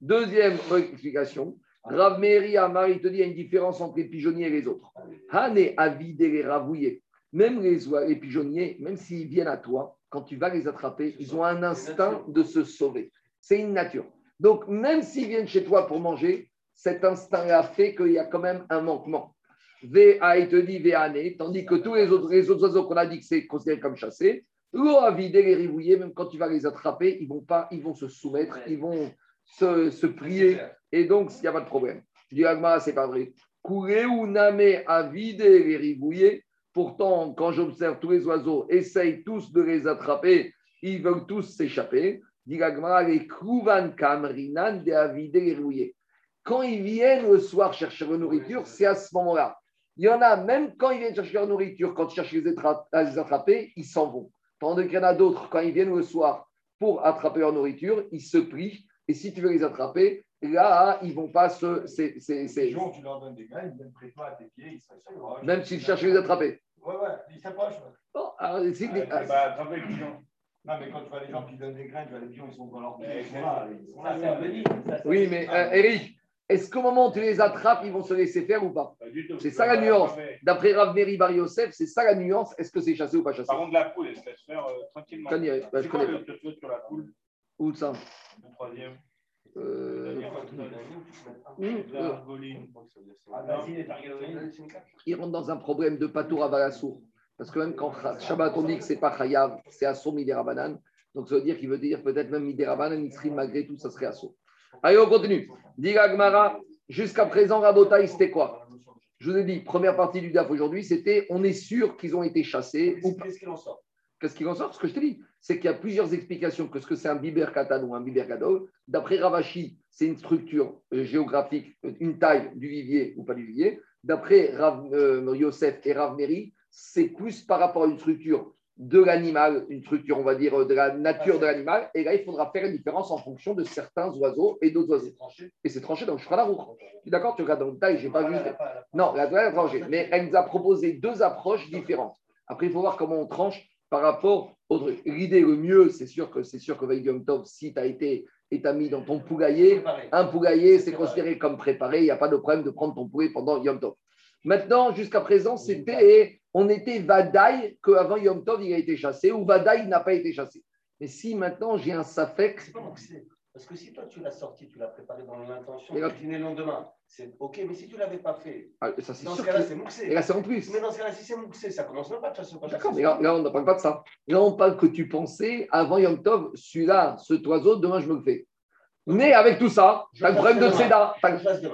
Deuxième explication, Rav Meiri Amar, il te dit qu'il y a une différence entre les pigeonniers et les autres. Hane vider les ravouiller. Même les, les pigeonniers, même s'ils viennent à toi, quand tu vas les attraper, ils ont un instinct de se sauver. C'est une nature. Donc, même s'ils viennent chez toi pour manger, cet instinct-là fait qu'il y a quand même un manquement. VA, il te dit VANE, tandis que tous les autres, les autres oiseaux qu'on a dit que c'est considéré comme chassés, l'eau à vider les rivouiller, même quand tu vas les attraper, ils vont pas, ils vont se soumettre, ils vont se, prier. Et donc, il n'y a pas de problème. Je dis, Agma, c'est pas vrai. Couler ou namer à vider les ribouiller. Pourtant, quand j'observe tous les oiseaux, essayent tous de les attraper, ils veulent tous s'échapper. Dit Agma, les kruvan kamrinan de à vider les ribouiller. Quand ils viennent le soir chercher leur nourriture, c'est à ce moment-là. Il y en a, même quand ils viennent chercher leur nourriture, quand ils cherchent à les attraper, ils s'en vont. Tandis qu'il y en a d'autres, quand ils viennent le soir pour attraper leur nourriture, ils se prient et si tu veux les attraper, là, ils ne vont pas se. C'est, c'est,
c'est... jour, tu leur donnes des graines, ils viennent près toi à tes pieds, ils s'approchent.
Même s'ils cherchent à les attraper.
Ouais, ouais, ils s'approchent.
Bon, alors,
si, ah, des... bah, attraper les pigeons.
Non, mais quand tu vois les gens qui donnent des graines, tu vois les pigeons, ils sont dans leur pied, ils sont là. Ils sont là
oui, mais euh, Eric, est-ce qu'au moment où tu les attrapes, ils vont se laisser faire ou pas?
Pas du tout.
C'est ça la nuance. D'après Rav Meri Bar Yosef, c'est ça la nuance. Est-ce que c'est chassé ou pas chassé?
Par contre, la poule, elle se laisse faire euh, tranquillement.
Bah, je connais
sur la poule?
Où ça?
Le troisième
Euh, euh.
Ah.
Il rentre dans un problème de patour à Valassour. Parce que même quand Shabbat, on dit que c'est pas Chayav, c'est Assour Midérabanan. Donc ça veut dire qu'il veut dire peut-être même Midérabanan, Nisrim, malgré tout, ça serait Assour. Allez, on continue. Dit Gmara, jusqu'à présent, Rabotaï, c'était quoi? Je vous ai dit, première partie du DAF aujourd'hui, c'était on est sûr qu'ils ont été chassés.
Qu'est-ce qu'il en sort?
Qu'est-ce qu'il en sort Ce que je te dis, c'est qu'il y a plusieurs explications que ce que c'est un biber katan ou un biber gadol. D'après Ravashi, c'est une structure euh, géographique, une taille du vivier ou pas du vivier. D'après Rav euh, Yosef et Rav Meri, c'est plus par rapport à une structure de l'animal, une structure, on va dire, euh, de la nature de l'animal. Et là, il faudra faire une différence en fonction de certains oiseaux et d'autres oiseaux. Et c'est tranché dans le es d'accord Tu regardes dans le taille, je n'ai pas vu. Non, la toile est tranchée. Mais elle nous a proposé deux approches différentes. Après, il faut voir comment on tranche par rapport au. L'idée, le mieux, c'est sûr que c'est sûr que Yom Tov, si tu as été et t'as mis dans ton poulailler, un poulailler, c'est considéré comme préparé. Il n'y a pas de problème de prendre ton poulet pendant Yom Tov. Maintenant, jusqu'à présent, c'était, on était Vadaï qu'avant Yom Tov, il a été chassé ou Vadaï n'a pas été chassé. Mais si maintenant j'ai un Safek.
Parce que si toi tu l'as sorti, tu l'as préparé dans l'intention de dîner le lendemain, c'est ok, mais si tu ne l'avais pas fait,
ah, ça c'est
dans ce cas-là c'est mouxé.
Et là, c'est en plus.
Mais dans ce cas-là, si c'est mouxé, ça commence même pas de pas
D'accord, mais là, là, on ne parle pas de ça. Là, on parle que tu pensais avant Yom Tov, celui-là, cet oiseau, demain je me le fais. Mais avec tout ça, tu as le problème de Tseda.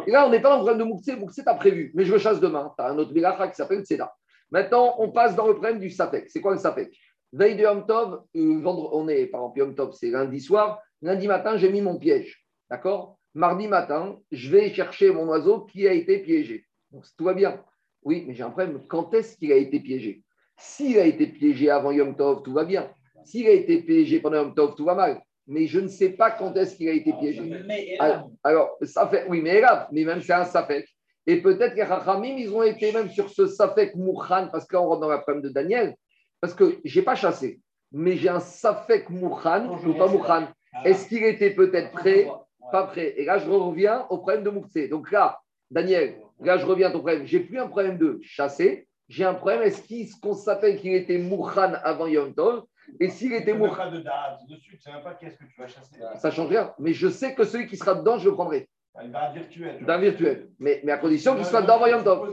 Et là, on n'est pas dans le problème de Moukse. Moukse, tu as prévu, mais je le chasse demain. Tu as un autre Milacha qui s'appelle Tseda. Maintenant, on passe dans le problème du Safek. C'est quoi le Safek? Veille de Yom Tov, euh, on est, par exemple, Yom Tov, c'est lundi soir. Lundi matin, j'ai mis mon piège. D'accord? Mardi matin, je vais chercher mon oiseau qui a été piégé. Donc, tout va bien. Oui, mais j'ai un problème. Quand est-ce qu'il a été piégé? S'il a été piégé avant Yom Tov, tout va bien. S'il a été piégé pendant Yom Tov, tout va mal. Mais je ne sais pas quand est-ce qu'il a été piégé.
Mais et
Alors, ça fait, oui, mais grave, mais même c'est un Safek. Et peut-être que Rachamim, ils ont été même sur ce Safek Moukhan, parce qu'on rentre dans la problème de Daniel, parce que je n'ai pas chassé, mais j'ai un Safek Moukhan, ou pas Moukhan. Est-ce qu'il était peut-être prêt Pas prêt. Et là, je reviens au problème de Moukse. Donc là, Daniel, là, je reviens à ton problème. J'ai plus un problème de chasser, j'ai un problème, est-ce qu'on s'appelle qu'il était Moukhan avant Yom Tov Et s'il était
pas de date dessus, tu sais même pas qu'est-ce que tu vas chasser.
ça change rien. Mais je sais que celui qui sera dedans, je le prendrai.
Il va virtuel.
D'un virtuel. Mais, mais à condition qu'il soit dans Yom Tov.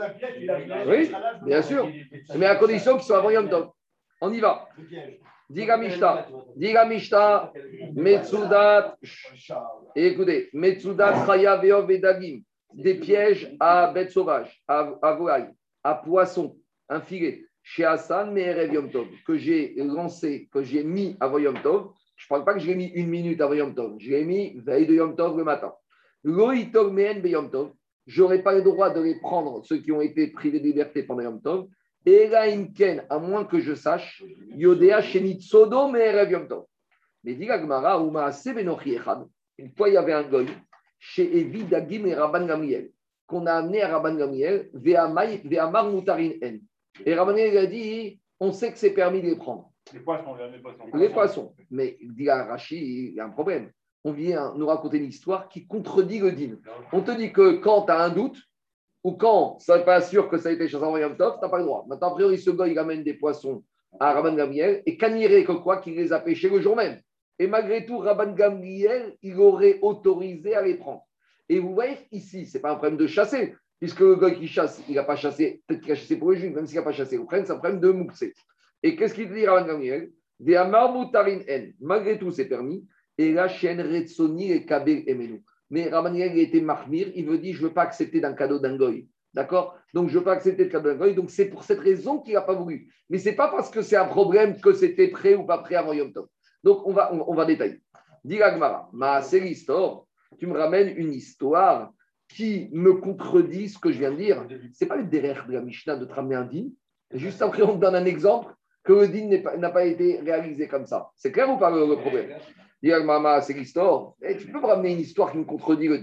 Oui, bien sûr. Mais à condition qu'il soit avant Yom Tov. On y va. Diga Mishta. Metsudat. Et écoutez, Metsudat Chaya Veov et Dagim. Des pièges à bêtes sauvages, à, à volailles, à poissons, un filet. Chez Hassan, Yom Tov, que j'ai lancé, que j'ai mis avant Yom Tov. Je ne parle pas que je l'ai mis une minute avant Yom Tov. Je l'ai mis veille de Yom Tov le matin. Loïtov Mehen Yom Tov. Je n'aurai pas le droit de les prendre, ceux qui ont été privés de liberté pendant Yom Tov. Et là, Inken, à moins que je sache, Yodea Shenitsodo Meherev Yom Tov. Mais dit la Gemara, Umaase Benochi Echad. Une fois, il y avait un goy chez Evi Dagim et Rabban Gamiel, qu'on a amené à Rabban Gamiel, Ve'amar Mutarin En. Et Rabban Gamiel a dit on sait que c'est permis de les prendre.
Les poissons, les poissons.
Les poissons. Mais dit à Rachid, il y a un problème. On vient nous raconter une histoire qui contredit le din. On te dit que quand tu as un doute, ou quand ça n'est pas sûr que ça a été chassé en Yom Tov, tu n'as pas le droit. Maintenant, a priori, ce gars, il amène des poissons à Rabban Gamliel et Kaniré, que quoi, qu'il les a pêchés le jour même. Et malgré tout, Rabban Gamliel, il aurait autorisé à les prendre. Et vous voyez, ici, ce n'est pas un problème de chasser, puisque le gars qui chasse, il n'a pas chassé, peut-être qu'il a chassé pour les juifs, même s'il n'a pas chassé. Problème, c'est un problème de Moukse. Et qu'est-ce qu'il dit Rabban Gamliel? Des Amar Mutarin En. Malgré tout, c'est permis. Et là, Shen Retsoni et Kabel Emenu. Mais il était mahmir, il veut dire, je ne veux pas accepter d'un cadeau d'un. D'accord? Donc, je ne veux pas accepter le cadeau d'un. Donc, c'est pour cette raison qu'il n'a pas voulu. Mais ce n'est pas parce que c'est un problème que c'était prêt ou pas prêt avant Yom Tov. Donc, on va, on, va détailler. Dis Gmara, ma l'histoire. Tu me ramènes une histoire qui me contredit ce que je viens de dire. Ce n'est pas le derrière de la Mishnah de te ramener un din. Juste après, on te donne un exemple que le din n'a pas, été réalisé comme ça. C'est clair ou pas le problème? Dis Gmara, c'est l'histoire. Et tu peux me ramener une histoire qui me contredit le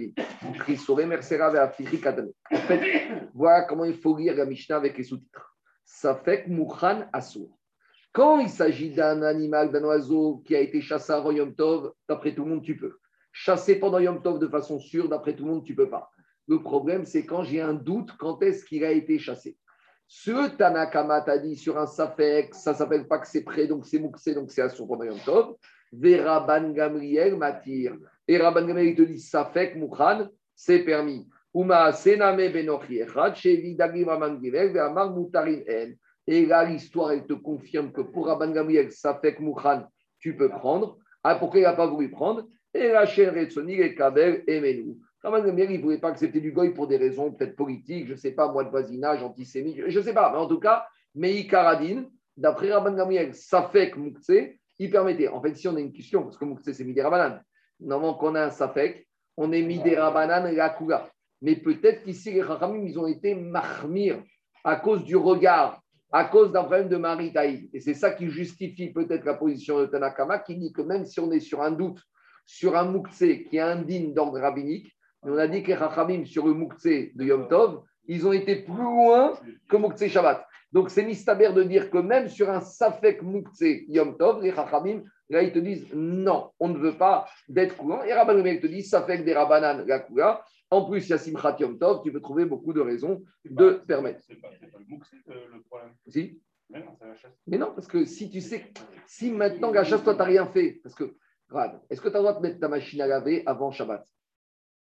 Kadane. En fait, voilà comment il faut lire la Mishnah avec les sous-titres. Ça fait que Mouchan Assour. Quand il s'agit d'un animal, d'un oiseau qui a été chassé avant Yom Tov, d'après tout le monde, tu peux. Chasser pendant Yom Tov de façon sûre, d'après tout le monde, tu peux pas. Le problème, c'est quand j'ai un doute, quand est-ce qu'il a été chassé? Ce Tanakama t'a dit sur un Safek, ça s'appelle pas que c'est prêt, donc c'est Mouxé, donc c'est son pendant Yom Tov. Vera Ban Gamriel m'attire. Et Rabban Gamriel te dit Safek Moukhan, c'est permis. Uma Sename Benochi Echad, Shevi Dagim Raman Gilel, Ve'amar Moutarin En. Et là, l'histoire, elle te confirme que pour Rabban Gamriel, Safek Moukhan, tu peux prendre. Ah, pourquoi il n'a pas voulu prendre? Et la chaîne Retsoni, et Kabel et Menou. Rabban Gamriel, il ne voulait pas accepter du goy pour des raisons peut-être politiques, je ne sais pas, moi, de voisinage, antisémite, je ne sais pas. Mais en tout cas, Mei Karadine, d'après Rabban Gamriel, Safek Moukse, il permettait. En fait, si on a une question, parce que Moukse, c'est Midé Rabanan. Normalement, quand on a un Safek, on est Midé Rabanan la Kouga. Mais peut-être qu'ici, les Rachamim, ils ont été mahmir à cause du regard, à cause d'un problème de maritaï. Et c'est ça qui justifie peut-être la position de Tanakama, qui dit que même si on est sur un doute, sur un Moukse qui est indigne d'ordre rabbinique, on a dit que les Rachamim, sur le Moukse de Yom Tov, ils ont été plus loin que Moukse Shabbat. Donc c'est mistaber de dire que même sur un Safek Moukse Yom Tov, les Rachamim, là ils te disent non, on ne veut pas d'être courant. Et Rabban te dit Safek des Rabbanan la Kula. En plus, il y a Simchat Yom Tov, tu peux trouver beaucoup de raisons de permettre.
C'est pas, le Moukse, euh, le problème.
Si
Mais non, c'est la chasse.
Mais non, parce que si tu sais, si maintenant la chasse, toi, tu n'as rien fait, parce que, est-ce que tu as le droit de mettre ta machine à laver avant Shabbat?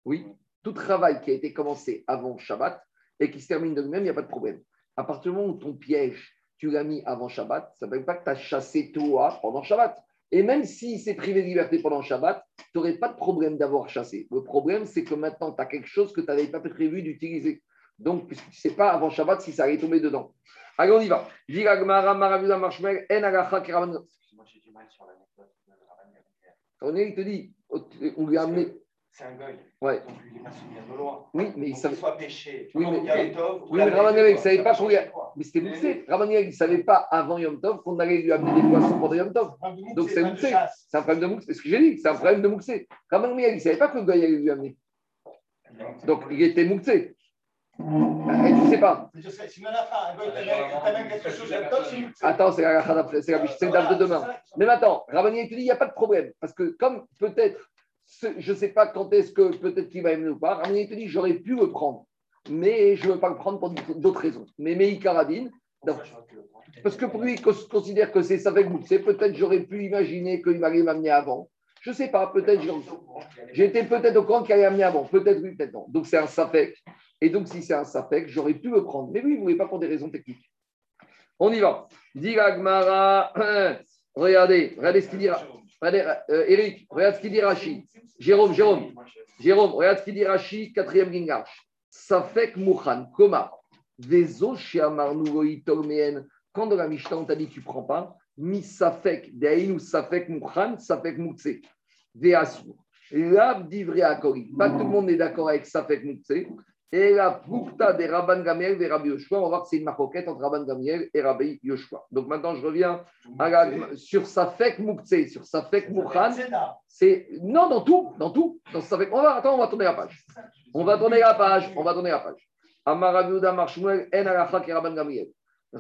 Oui. Tout travail qui a été commencé avant Shabbat et qui se termine de lui-même, il n'y a pas de problème. À partir du moment où ton piège, tu l'as mis avant Shabbat, ça ne veut pas que tu as chassé toi pendant Shabbat. Et même s'il s'est privé de liberté pendant Shabbat, tu n'aurais pas de problème d'avoir chassé. Le problème, c'est que maintenant, tu as quelque chose que tu n'avais pas prévu d'utiliser. Donc, puisque tu ne sais pas avant Shabbat si ça allait tomber dedans. Allez, on y va. On il te dit, on lui a amené.
C'est un goy.
Ouais.
Donc, il n'est pas soumis à de loin.
Oui, mais il savait.
soit péché.
Oui, mais- Oui, mais il ne savait pas qu'on lui. Mais c'était Moussé. Gamliel, il ne savait pas avant Yom Tov qu'on allait lui amener des poissons pendant Yom Tov. Donc, c'est Moussé. C'est un problème de Moussé. C'est ce que j'ai dit, c'est un problème de Moussé. Gamliel, il ne savait pas que le gars allait lui amener. Donc, il était Moussé. Et tu ne sais pas.
Je sais, si Manafa, un goy, t'as même quelque chose à Tov, c'est Moukse.
Attends, c'est la c'est la c'est date de demain. Mais maintenant, Rabani te dit, il n'y a pas de problème. Parce que comme peut-être, je ne sais pas quand est-ce que peut-être qu'il va aimer ou pas, Rabani te dit, j'aurais pu le prendre. Mais je ne veux pas le prendre pour d'autres raisons. Mais Meï Karadine, parce que pour lui, il cons- considère que c'est avec Moukse, peut-être j'aurais pu imaginer qu'il allait m'amener avant. Je ne sais pas, peut-être j'étais peut-être au courant qu'il allait m'amener avant. Peut-être oui, peut-être non. Donc c'est un Safek. Et donc si c'est un Safek, j'aurais pu le prendre. Mais lui, il ne voulait pas pour des raisons techniques. On y va. Dit regardez, regardez ce qu'il dit. Euh, Eric, regarde ce qu'il dit Rachid. Jérôme, Jérôme, Jérôme, regarde ce qu'il dit Rachid, quatrième gingash. Safek Mouchan, Koma, Vezo Goïtolmeen. Quand dans la Mishnah, on t'a dit tu prends pas, Mi Safek, Deinu Safek Mouchan, Safek Moukse, Veasu. Lab divré Akori. Pas tout le monde est d'accord avec Safek Moukse. Et la Pukta des Rabban Gamiel et Rabbi Yoshua, on va voir que c'est une maroquette entre Rabban Gamiel et Rabbi Yoshua. Donc maintenant, je reviens à la- sur Safek Moukse, sur Safek Mouchan. C'est non dans tout, dans tout. Dans Safek. On va attends, on va tourner la page. On va tourner la page. On va tourner la page. Amar Rabbi Yehuda Amar Shmuel, en alacha ki Rabban Gamiel.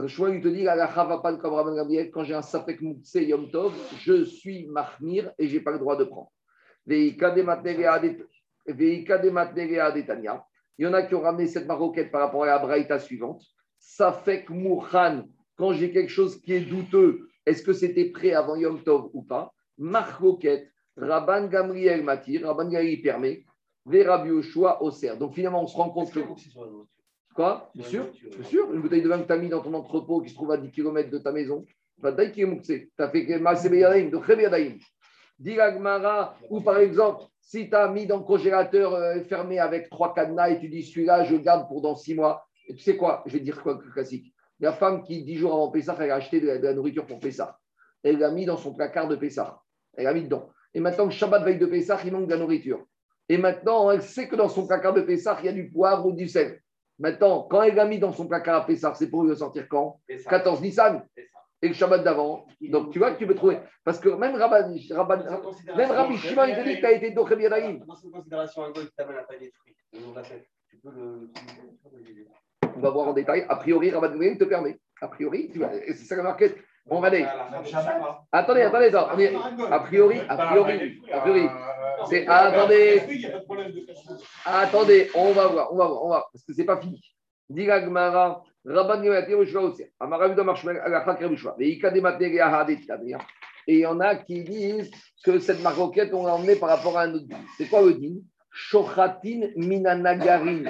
Shmuel il te dit l'alacha va pas comme Rabban Gamiel. Quand j'ai un Safek Moukse Yom Tov, je suis mahmir et j'ai pas le droit de prendre. Veika de Matnegea de- Veika Il y en a qui ont ramené cette maroquette par rapport à la braïta suivante. Safek Moukhan, quand j'ai quelque chose qui est douteux, est-ce que c'était prêt avant Yom Tov ou pas? Marroquette, Rabban Gamriel Matir, Rabban Gamriel permet, Rabbi Yoshua Oser. Donc finalement, on se rend compte que. Quoi? Bien sûr, bien sûr. Une bouteille de vin que tu as mis dans ton entrepôt qui se trouve à 10 km de ta maison, bah, tu as fait Dit ou par exemple, si tu as mis dans le congélateur euh, fermé avec trois cadenas et tu dis celui-là, je le garde pour dans six mois, et tu sais quoi? Je vais dire quoi le classique. La femme qui, dix jours avant Pessah, elle a acheté de la, de la nourriture pour Pessah. Elle l'a mis dans son placard de Pessah. Elle l'a mis dedans. Et maintenant, le Shabbat veille de Pessah, il manque de la nourriture. Et maintenant, elle sait que dans son placard de Pessah, il y a du poivre ou du sel. Maintenant, quand elle l'a mis dans son placard à Pessah, c'est pour le sortir quand? 14 Nissan. Et le Shabbat d'avant. Donc, tu vois que tu peux trouver. Parce que même même Rabbi Shimon, il te dit que tu as été Dochem Yadaïm.
Dans cette considération, un qui t'amène fruits, on l'appelle, tu peux le.
On va voir en détail. A priori, Rabban Gamliel te permet. A priori, tu vois, c'est ça la marquette.
À la fin de Shabbat.
Attendez, attendez, attendez. A priori, a priori, a priori. C'est ah, attendez, attendez, on va voir, on va voir, on va voir, parce que c'est pas fini. Dit Rabban. Et il y en a qui disent que cette maroquette, on l'a emmenée par rapport à un autre din. C'est quoi le din Shochatin minanagarin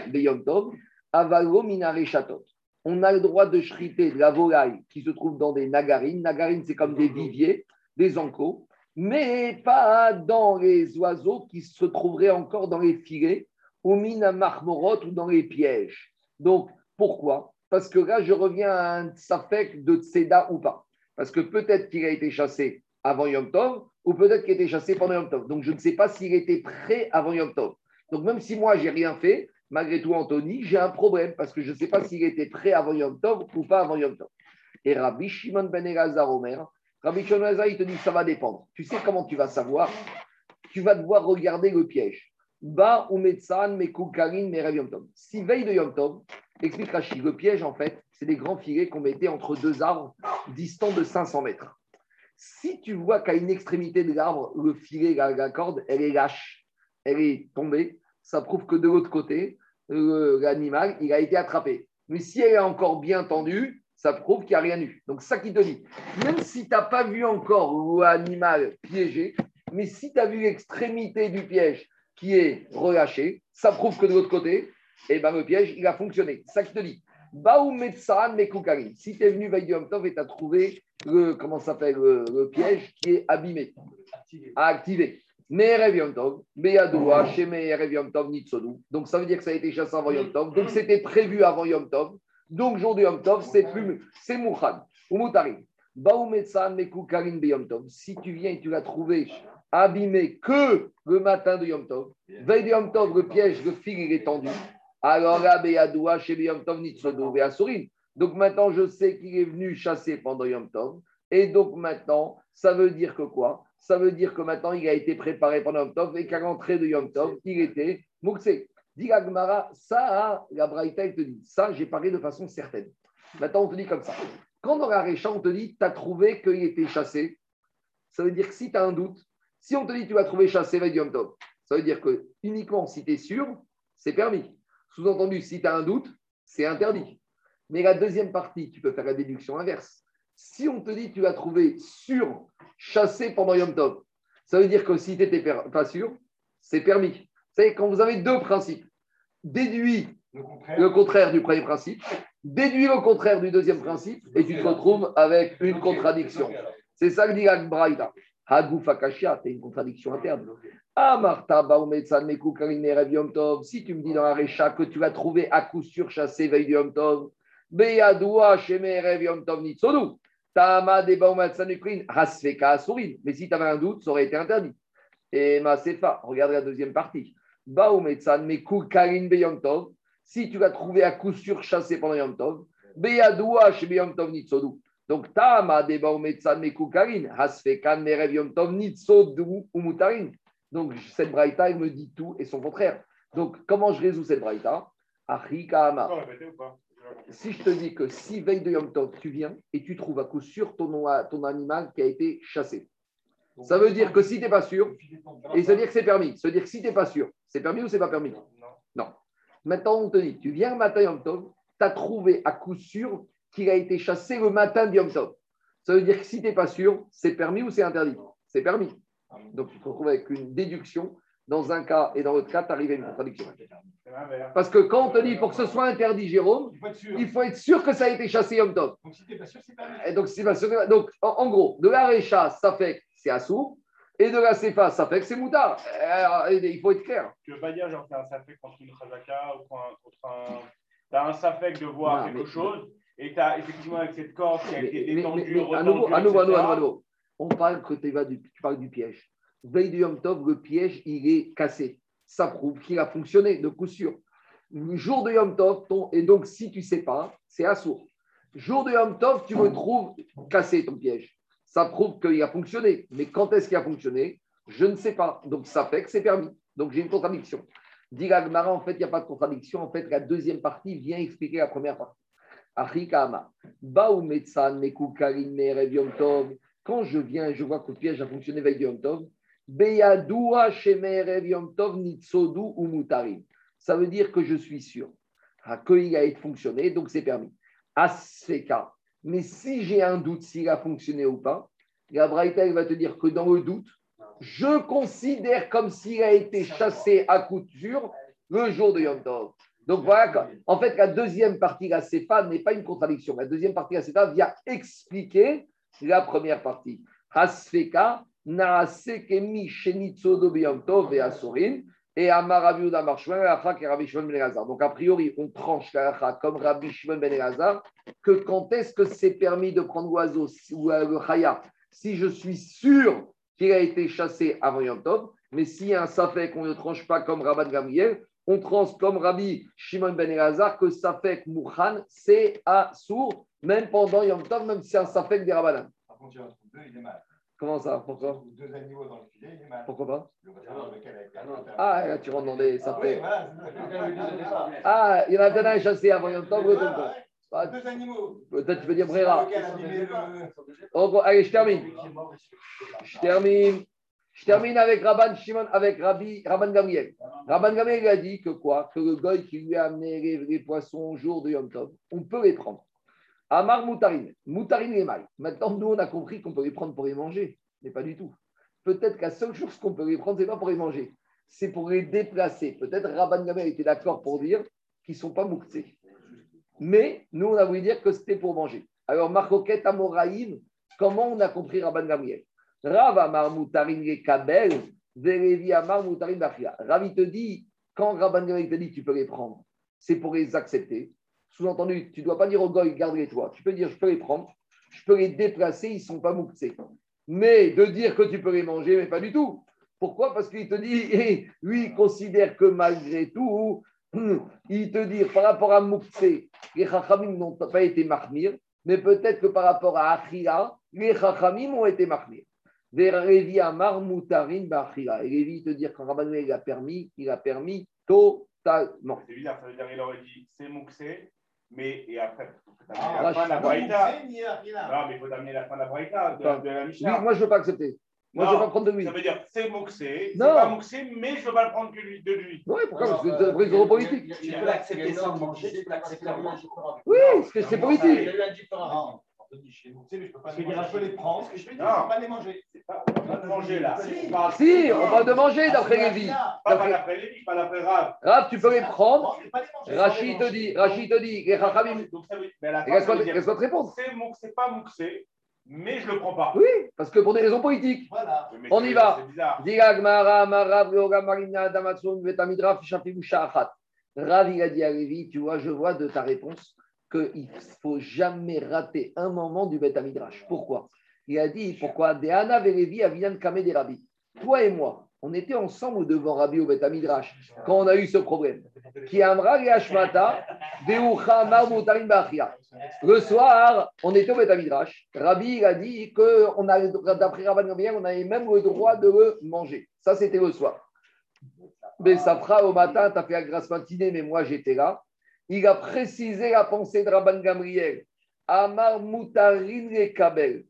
avalo minarechatot. On a le droit de shriter de la volaille qui se trouve dans des nagarines. Nagarines, c'est comme des viviers, des enclos, mais pas dans les oiseaux qui se trouveraient encore dans les filets, ou mina marmorot ou dans les pièges. Donc, pourquoi? Parce que là, je reviens à un safek de Tseda ou pas. Parce que peut-être qu'il a été chassé avant Yom Tov, ou peut-être qu'il a été chassé pendant Yom Tov. Donc, je ne sais pas s'il était prêt avant Yom Tov. Donc, même si moi, j'ai rien fait, malgré tout, Anthony, j'ai un problème parce que je ne sais pas s'il était prêt avant Yom Tov ou pas avant Yom Tov. Et Rabbi Shimon ben Elazar Omer, Rabbi Shimon ben Elazar, il te dit ça va dépendre. Tu sais comment tu vas savoir? Tu vas devoir regarder le piège. Ba ou Metsan, Mekoukarin, Merev Yom Tov. Si veille de Yom Tov, explique Rachid, le piège, en fait, c'est des grands filets qu'on mettait entre deux arbres distants de 500 mètres. Si tu vois qu'à une extrémité de l'arbre, le filet, la, la corde, elle est lâche, elle est tombée, ça prouve que de l'autre côté, l'animal, il a été attrapé. Mais si elle est encore bien tendue, ça prouve qu'il n'y a rien eu. Donc, ça qui te dit, même si tu n'as pas vu encore l'animal piégé, mais si tu as vu l'extrémité du piège qui est relâché, ça prouve que de l'autre côté, eh ben, le piège, il a fonctionné. Ça te dit. Baou Metsan Mekoukarim. Si tu es venu veille du Yom Tov et tu as trouvé le, comment s'appelle, le, le piège qui est abîmé, à activer. Donc ça veut dire que ça a été chassé avant Yom Tov. Donc c'était prévu avant Yom Tov. Donc jour de Yom Tov, c'est plus, c'est Mouchan ou Moutarim. Baou Metsan Mekoukarim Beyom Tov. Si tu viens et tu l'as trouvé abîmé que le matin de Yom Tov, veille de Yom Tov, le piège, le fil, il est tendu. Alors là, Beyadoua, chez Yom Tov, Nitsodu, Beyasurim. Donc maintenant, je sais qu'il est venu chasser pendant Yom Tov. Et donc maintenant, ça veut dire que quoi? Ça veut dire que maintenant, il a été préparé pendant Yom Tov et qu'à l'entrée de Yom Tov, il était Mouksé. Dit la Gemara, ça, la Braïta, te dit, ça, j'ai parlé de façon certaine. Maintenant, on te dit comme ça. Quand dans la Récha, on te dit, tu as trouvé qu'il était chassé, ça veut dire que si tu as un doute, si on te dit tu vas trouver chassé du Yom Tov, ça veut dire que uniquement si tu es sûr, c'est permis. Sous-entendu, si tu as un doute, c'est interdit. Mais la deuxième partie, tu peux faire la déduction inverse. Si on te dit tu l'as trouvé sûr, chassé pendant Yom Tov, ça veut dire que si tu n'étais pas sûr, c'est permis. Vous savez, quand vous avez deux principes, déduis
Le contraire.
le contraire du premier principe, déduis le contraire du deuxième principe, et tu te retrouves avec une contradiction. C'est ça que dit Agbraïda. Hagouf Akashia, c'est une contradiction interne. Amarta Baoumetsan Mekou Karine Yom Tov. Si tu me dis dans la Récha que tu vas trouver à coup sûr chassé veille Yom Tov, Beyadoua Sheme Rev Yom Tov Nitsodu. Tama de Baoumetsan Mekrin, Hasfeka Asurin. Mais si tu avais un doute, ça aurait été interdit. Et Masefa, regarde la deuxième partie. Baoumetsan Mekou Karine Beyom Tov. Si tu vas trouver à coup sûr chassé pendant Yom Tov, Beyadoua Sheme Yom Tov Nitsodu. Donc, Tama de Baoumetsan Mekou Karine, Hasfekan Merev Yom Tov Nitsodu ou Mutarin. Donc, cette braïta, elle me dit tout et son contraire. Donc, comment je résous cette braïta? Si je te dis que si veille de Yom Tov, tu viens et tu trouves à coup sûr ton, ton animal qui a été chassé, ça veut dire que si tu n'es pas sûr, et ça veut dire que c'est permis, ça veut dire que si tu n'es pas sûr, c'est permis ou c'est pas permis?
Non.
Maintenant, on te dit, tu viens le matin Yom Tov, tu as trouvé à coup sûr qu'il a été chassé le matin de Yom Tov. Ça veut dire que si tu n'es pas sûr, c'est permis ou c'est interdit? C'est permis. Donc, tu te retrouves avec une déduction. Dans un cas et dans l'autre cas, tu arrives à une contradiction. Parce que quand on te dit pour que ce soit interdit, Jérôme,
Il faut être sûr.
il faut être sûr que ça a été chassé Yom Tov.
Donc, si tu n'es pas sûr, c'est pas
Et donc, c'est pas sûr- donc en, en gros, de la récha, ça fait que c'est assourd, et de la CFA, ça fait que c'est moutard. Euh, il faut être clair.
Tu veux pas dire, genre, t'as un safek contre une Khazaka ou contre un. T'as un safek de voir
Non,
quelque
mais-
chose et t'as effectivement avec cette corde qui a
Mais-
été détendue,
mais- mais à nouveau, à nouveau, à nouveau, à
etc.
nouveau. On parle que tu du- parles du piège. Veille du Yom Tov, le piège, il est cassé. Ça prouve qu'il a fonctionné de coup sûr. Le jour de Yom Tov, et donc si tu ne sais pas, c'est assourd. Jour de Yom Tov, tu me trouves cassé ton piège. Ça prouve qu'il a fonctionné. Mais quand est-ce qu'il a fonctionné? Je ne sais pas. Donc ça fait que c'est permis. Donc j'ai une contradiction. Dit en fait, il n'y a pas de contradiction. En fait, la deuxième partie vient expliquer la première partie. Achikama. Baou Metsan Merev Yom Tov. Quand je viens et je vois que le piège a fonctionné avec Yom Tov, Beyadoua Shemerev Yom Tov ou Mutarim. Ça veut dire que je suis sûr qu'il a fonctionné, donc c'est permis. Asfeka. Mais si j'ai un doute s'il a fonctionné ou pas, la Braïta va te dire que dans le doute, je considère comme s'il a été chassé à sûr le jour de Yom Tov. Donc voilà, en fait, la deuxième partie, la CEFA, n'est pas une contradiction. La deuxième partie, la CEFA, vient expliquer la première partie. Hasfeka, Shimon ben. Donc, a priori, on tranche la comme Rabbi Shimon ben Elazar, que quand est-ce que c'est permis de prendre l'oiseau ou le chaya? Si je suis sûr qu'il a été chassé avant Yom Tov, mais si un safek, on ne tranche pas comme Rabban Gamriel, on tranche comme Rabbi Shimon ben Elazar que safek Mouchan, c'est à sourd, même pendant Yom Tov, même si c'est un safek des Rabbanan.
Par contre, il y en a deux, il est mal.
Comment ça Pourquoi
Deux animaux dans le filet, il est mal.
Pourquoi pas
Le réservoir lequel a été atteint.
Ah, là, tu rentres dans des
Ah oui,
safek.
voilà, c'est ça.
Ah, il y en a un chassé avant Yom Tov, le
Voilà,
tonton.
ouais.
Ah,
Deux animaux.
Peut-être tu peux dire Brera. Allez, je termine. Je termine. Je termine avec Rabban Shimon, avec Rabbi, Rabban Gamriel. Rabban a dit que quoi? Que le goy qui lui a amené les, poissons au jour de Yom Tov, on peut les prendre. Amar Moutarin. Moutarin les mailles. Maintenant, nous, on a compris qu'on peut les prendre pour les manger. Mais pas du tout. Peut-être qu'à seule chose qu'on peut les prendre, c'est pas pour les manger. C'est pour les déplacer. Peut-être Rabban Gamriel était d'accord pour dire qu'ils ne sont pas mouktsés. Mais nous, on a voulu dire que c'était pour manger. Alors, Marcoquette Amoraïm, comment on a compris Rabban Gamriel Rav Amar Kabel, Verevi Amar Moutarin Bachia. Rav, te dit, quand Rabban Gamriel te dit tu peux les prendre, c'est pour les accepter. Sous-entendu, tu ne dois pas dire au goy, garde-les toi. Tu peux dire, je peux les prendre, je peux les déplacer, ils ne sont pas mouktsés. Mais de dire que tu peux les manger, mais pas du tout. Pourquoi? Parce qu'il te dit, et lui, il considère que malgré tout, il te dit, par rapport à Mouktsé, les Chachamim n'ont pas été mahmir, mais peut-être que par rapport à Achila, les Chachamim ont été mahmir. Révi Amar Moutarin Bachila. Et Révi te dire quand Rabban il a permis, il a permis totalement.
C'est bizarre, ça veut dire qu'il aurait dit c'est mouxé, mais et après, il faut t'amener
Ah,
la fin de la braïta. Non, mais il faut t'amener la fin de la braïta, de, de la Mishnah.
moi, je ne veux pas accepter. Moi, je ne veux
Non,
pas prendre de lui.
Ça veut dire c'est mouxé, c'est
Non.
pas mouxé, mais je ne veux pas le prendre que lui, de lui.
Oui, pourquoi Parce que
Non,
c'est
euh,
une raison politique.
Tu peux l'accepter sans manger, tu peux l'accepter en mangeant.
Oui, parce que c'est
Il y
politique.
a eu un différent.
Je peux pas les
que dit
manger. Je peux
Rachid.
les prendre, ce que je vais dire,
Non.
je peux pas les manger.
On va manger là.
Si.
On va de manger
Ah,
d'après.
Achila.
Pas d'après Lévi, pas d'après Rav.
Rav, tu peux les prendre. Rachid te dit, Rachid te dit, les Chachamim. Laisse-moi te répondre.
c'est pas mouxé, mais je le prends pas.
Oui, parce que pour des raisons politiques.
Voilà.
On y va. Rav, il a dit à Lévi, tu vois, je vois de ta réponse qu'il ne faut jamais rater un moment du Beth Midrash. Pourquoi? Il a dit, pourquoi? Deana Verevi Avinan Kame des Rabbi. Toi et moi, on était ensemble devant Rabbi au Beth Midrash quand on a eu ce problème. Qui. Le soir, on était au Beth Midrash. Rabbi il a dit que d'après Rabban on avait même le droit de le manger. Ça, c'était le soir. Mais ça fera au matin, tu as fait la grasse matinée, mais moi j'étais là. Il a précisé la pensée de Rabban Gamriel. Amar Moutarin le Kabel.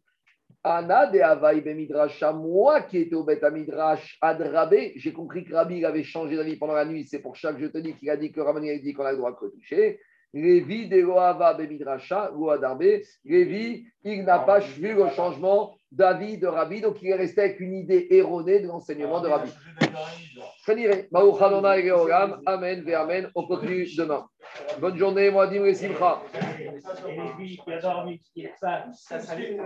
Ana de Havaï Midrasha, moi qui étais au Bet Midrash Adrabé, j'ai compris que Rabbi avait changé d'avis pendant la nuit. C'est pour ça que je te dis qu'il a dit que Rabban a dit qu'on a le droit de toucher. Lévi de Loava Bemidrasha, Loadarbe. Lévi, il n'a pas vu le changement d'avis de Rabbi, donc il est resté avec une idée erronée de l'enseignement de Rabbi. Amen, ve Amen. On continue demain. Bonne journée, Moadim et Simcha.